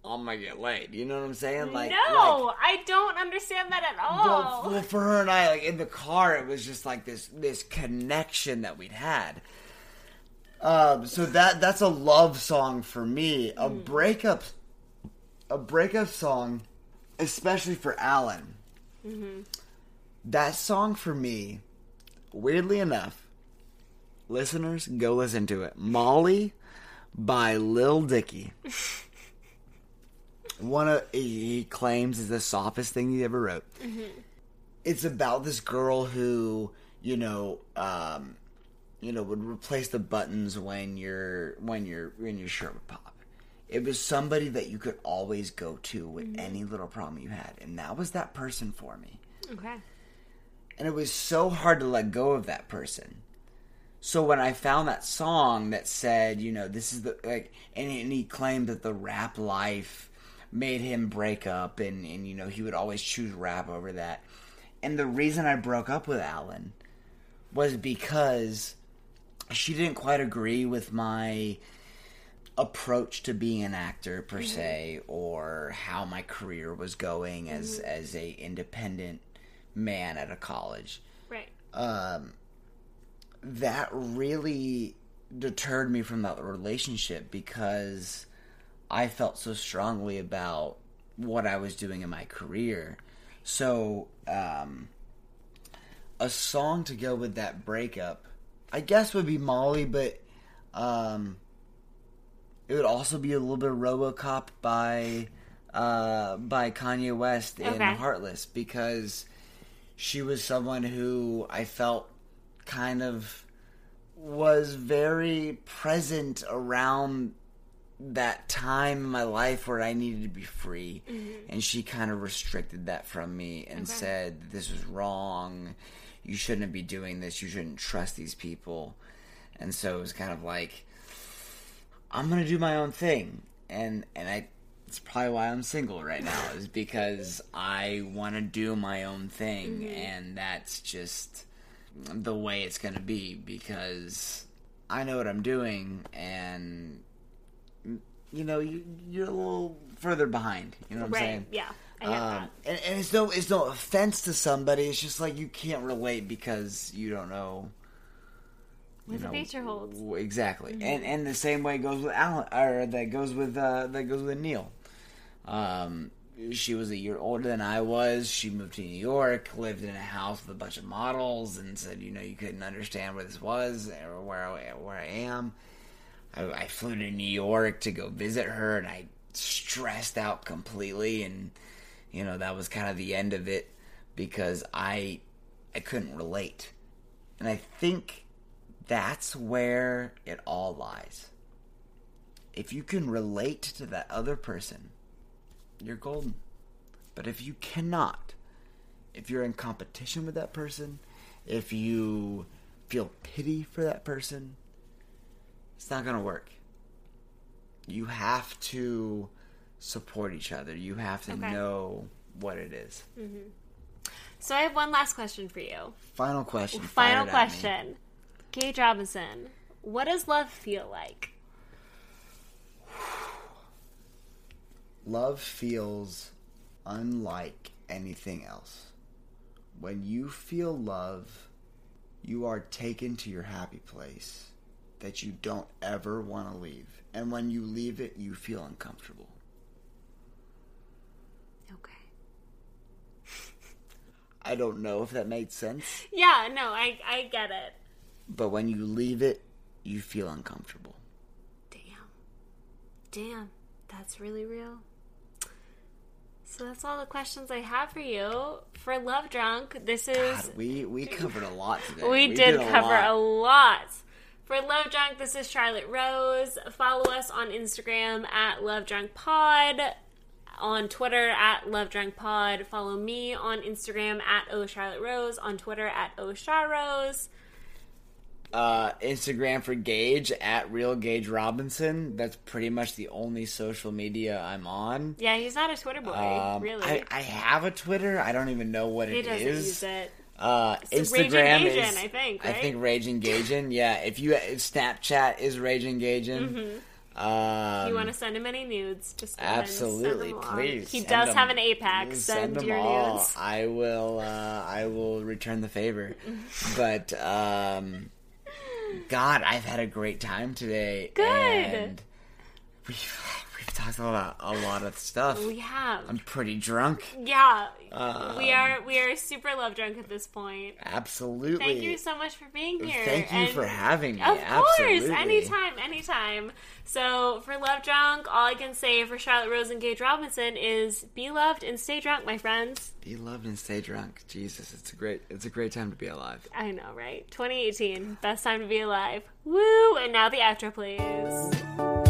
I'm gonna get laid. You know what I'm saying? Like, no, like- I don't understand that at all. well, for her and I, like in the car, it was just like this this connection that we'd had. Um, so that that's a love song for me. A breakup, a breakup song, especially for Alan. That song for me, weirdly enough, listeners go listen to it. Molly by Lil Dicky. (laughs) One of he claims is the softest thing he ever wrote. It's about this girl who, you know, um, you know, would replace the buttons when your when your when your shirt would pop. It was somebody that you could always go to with any little problem you had, and that was that person for me. okay. And it was so hard to let go of that person. So when I found that song that said, you know, this is the like, and, and he claimed that the rap life made him break up, and and you know he would always choose rap over that. And the reason I broke up with Alan was because she didn't quite agree with my approach to being an actor per mm-hmm. se or how my career was going as mm-hmm. as a independent man at a college Right. Um, that really deterred me from that relationship because I felt so strongly about what I was doing in my career. So, um, a song to go with that breakup, I guess, would be Molly, but um, it would also be a little bit of RoboCop by uh, by Kanye West in Okay. Heartless because she was someone who I felt kind of was very present around that time in my life where I needed to be free. Mm-hmm. And she kind of restricted that from me and said this was wrong. you shouldn't be doing this. You shouldn't trust these people. And so it was kind of like, I'm gonna do my own thing, and and I. It's probably why I'm single right now, is because I want to do my own thing, and that's just the way it's gonna be because I know what I'm doing, and you know you, you're a little further behind. You know what I'm saying? Yeah. I get Um, that. and, and it's no it's no offense to somebody. It's just like you can't relate because you don't know What the future holds. exactly. And and the same way goes with Alan, or that goes with uh, that goes with Neil. Um, she was a year older than I was. She moved to New York, lived in a house with a bunch of models, and said, you know, you couldn't understand where this was or where I, where I am. I, I flew to New York to go visit her, and I stressed out completely, and you know that was kind of the end of it because I I couldn't relate, and I think that's where it all lies. If you can relate to that other person, you're golden. But if you cannot, if you're in competition with that person, if you feel pity for that person, it's not going to work. You have to support each other. You have to Okay. know what it is. Mm-hmm. So I have one last question for you. Final question. Final Fire it at me. question. Gage Robinson, what does love feel like? Love feels unlike anything else. When you feel love, you are taken to your happy place that you don't ever want to leave. And when you leave it, you feel uncomfortable. Okay. I don't know if that made sense, Yeah, no, I I get it. but when you leave it, you feel uncomfortable. Damn. Damn. That's really real. So that's all the questions I have for you. For Love Drunk, this is God, we we covered a lot today. we, did, a cover lot. a lot. For Love Drunk, this is Charlotte Rose. Follow us on Instagram at Love Drunk Pod, on Twitter at Love Drunk Pod. Follow me on Instagram at O Charlotte Rose, on Twitter at O Char Rose. Uh, Instagram for Gage at Real Gage Robinson. That's pretty much the only social media I'm on. Yeah, he's not a Twitter boy, Um, really. I, I have a Twitter. I don't even know what he it doesn't is. use it. Uh, Instagram is. I think, I think Rage Engagin'. Yeah, if you Snapchat is Rage Engagin'. Um, Mm-hmm. you want to send him any nudes? Just go ahead and send absolutely, please. He send does them. have an apex. Send, them your all. nudes. I will. Uh, I will return the favor. (laughs) but um, God, I've had a great time today. Good. And we've talked about a lot of stuff. We have. I'm pretty drunk. yeah, Um, we are we are super love drunk at this point. Absolutely. Thank you so much for being here. Thank you and- for having me. Of Absolutely. course, anytime, anytime. So for Love Drunk, all I can say for Charlotte Rose and Gage Robinson is be loved and stay drunk, my friends. Be loved and stay drunk. Jesus, it's a great it's a great time to be alive. I know, right? 2018, best time to be alive. Woo! And now the outro, please.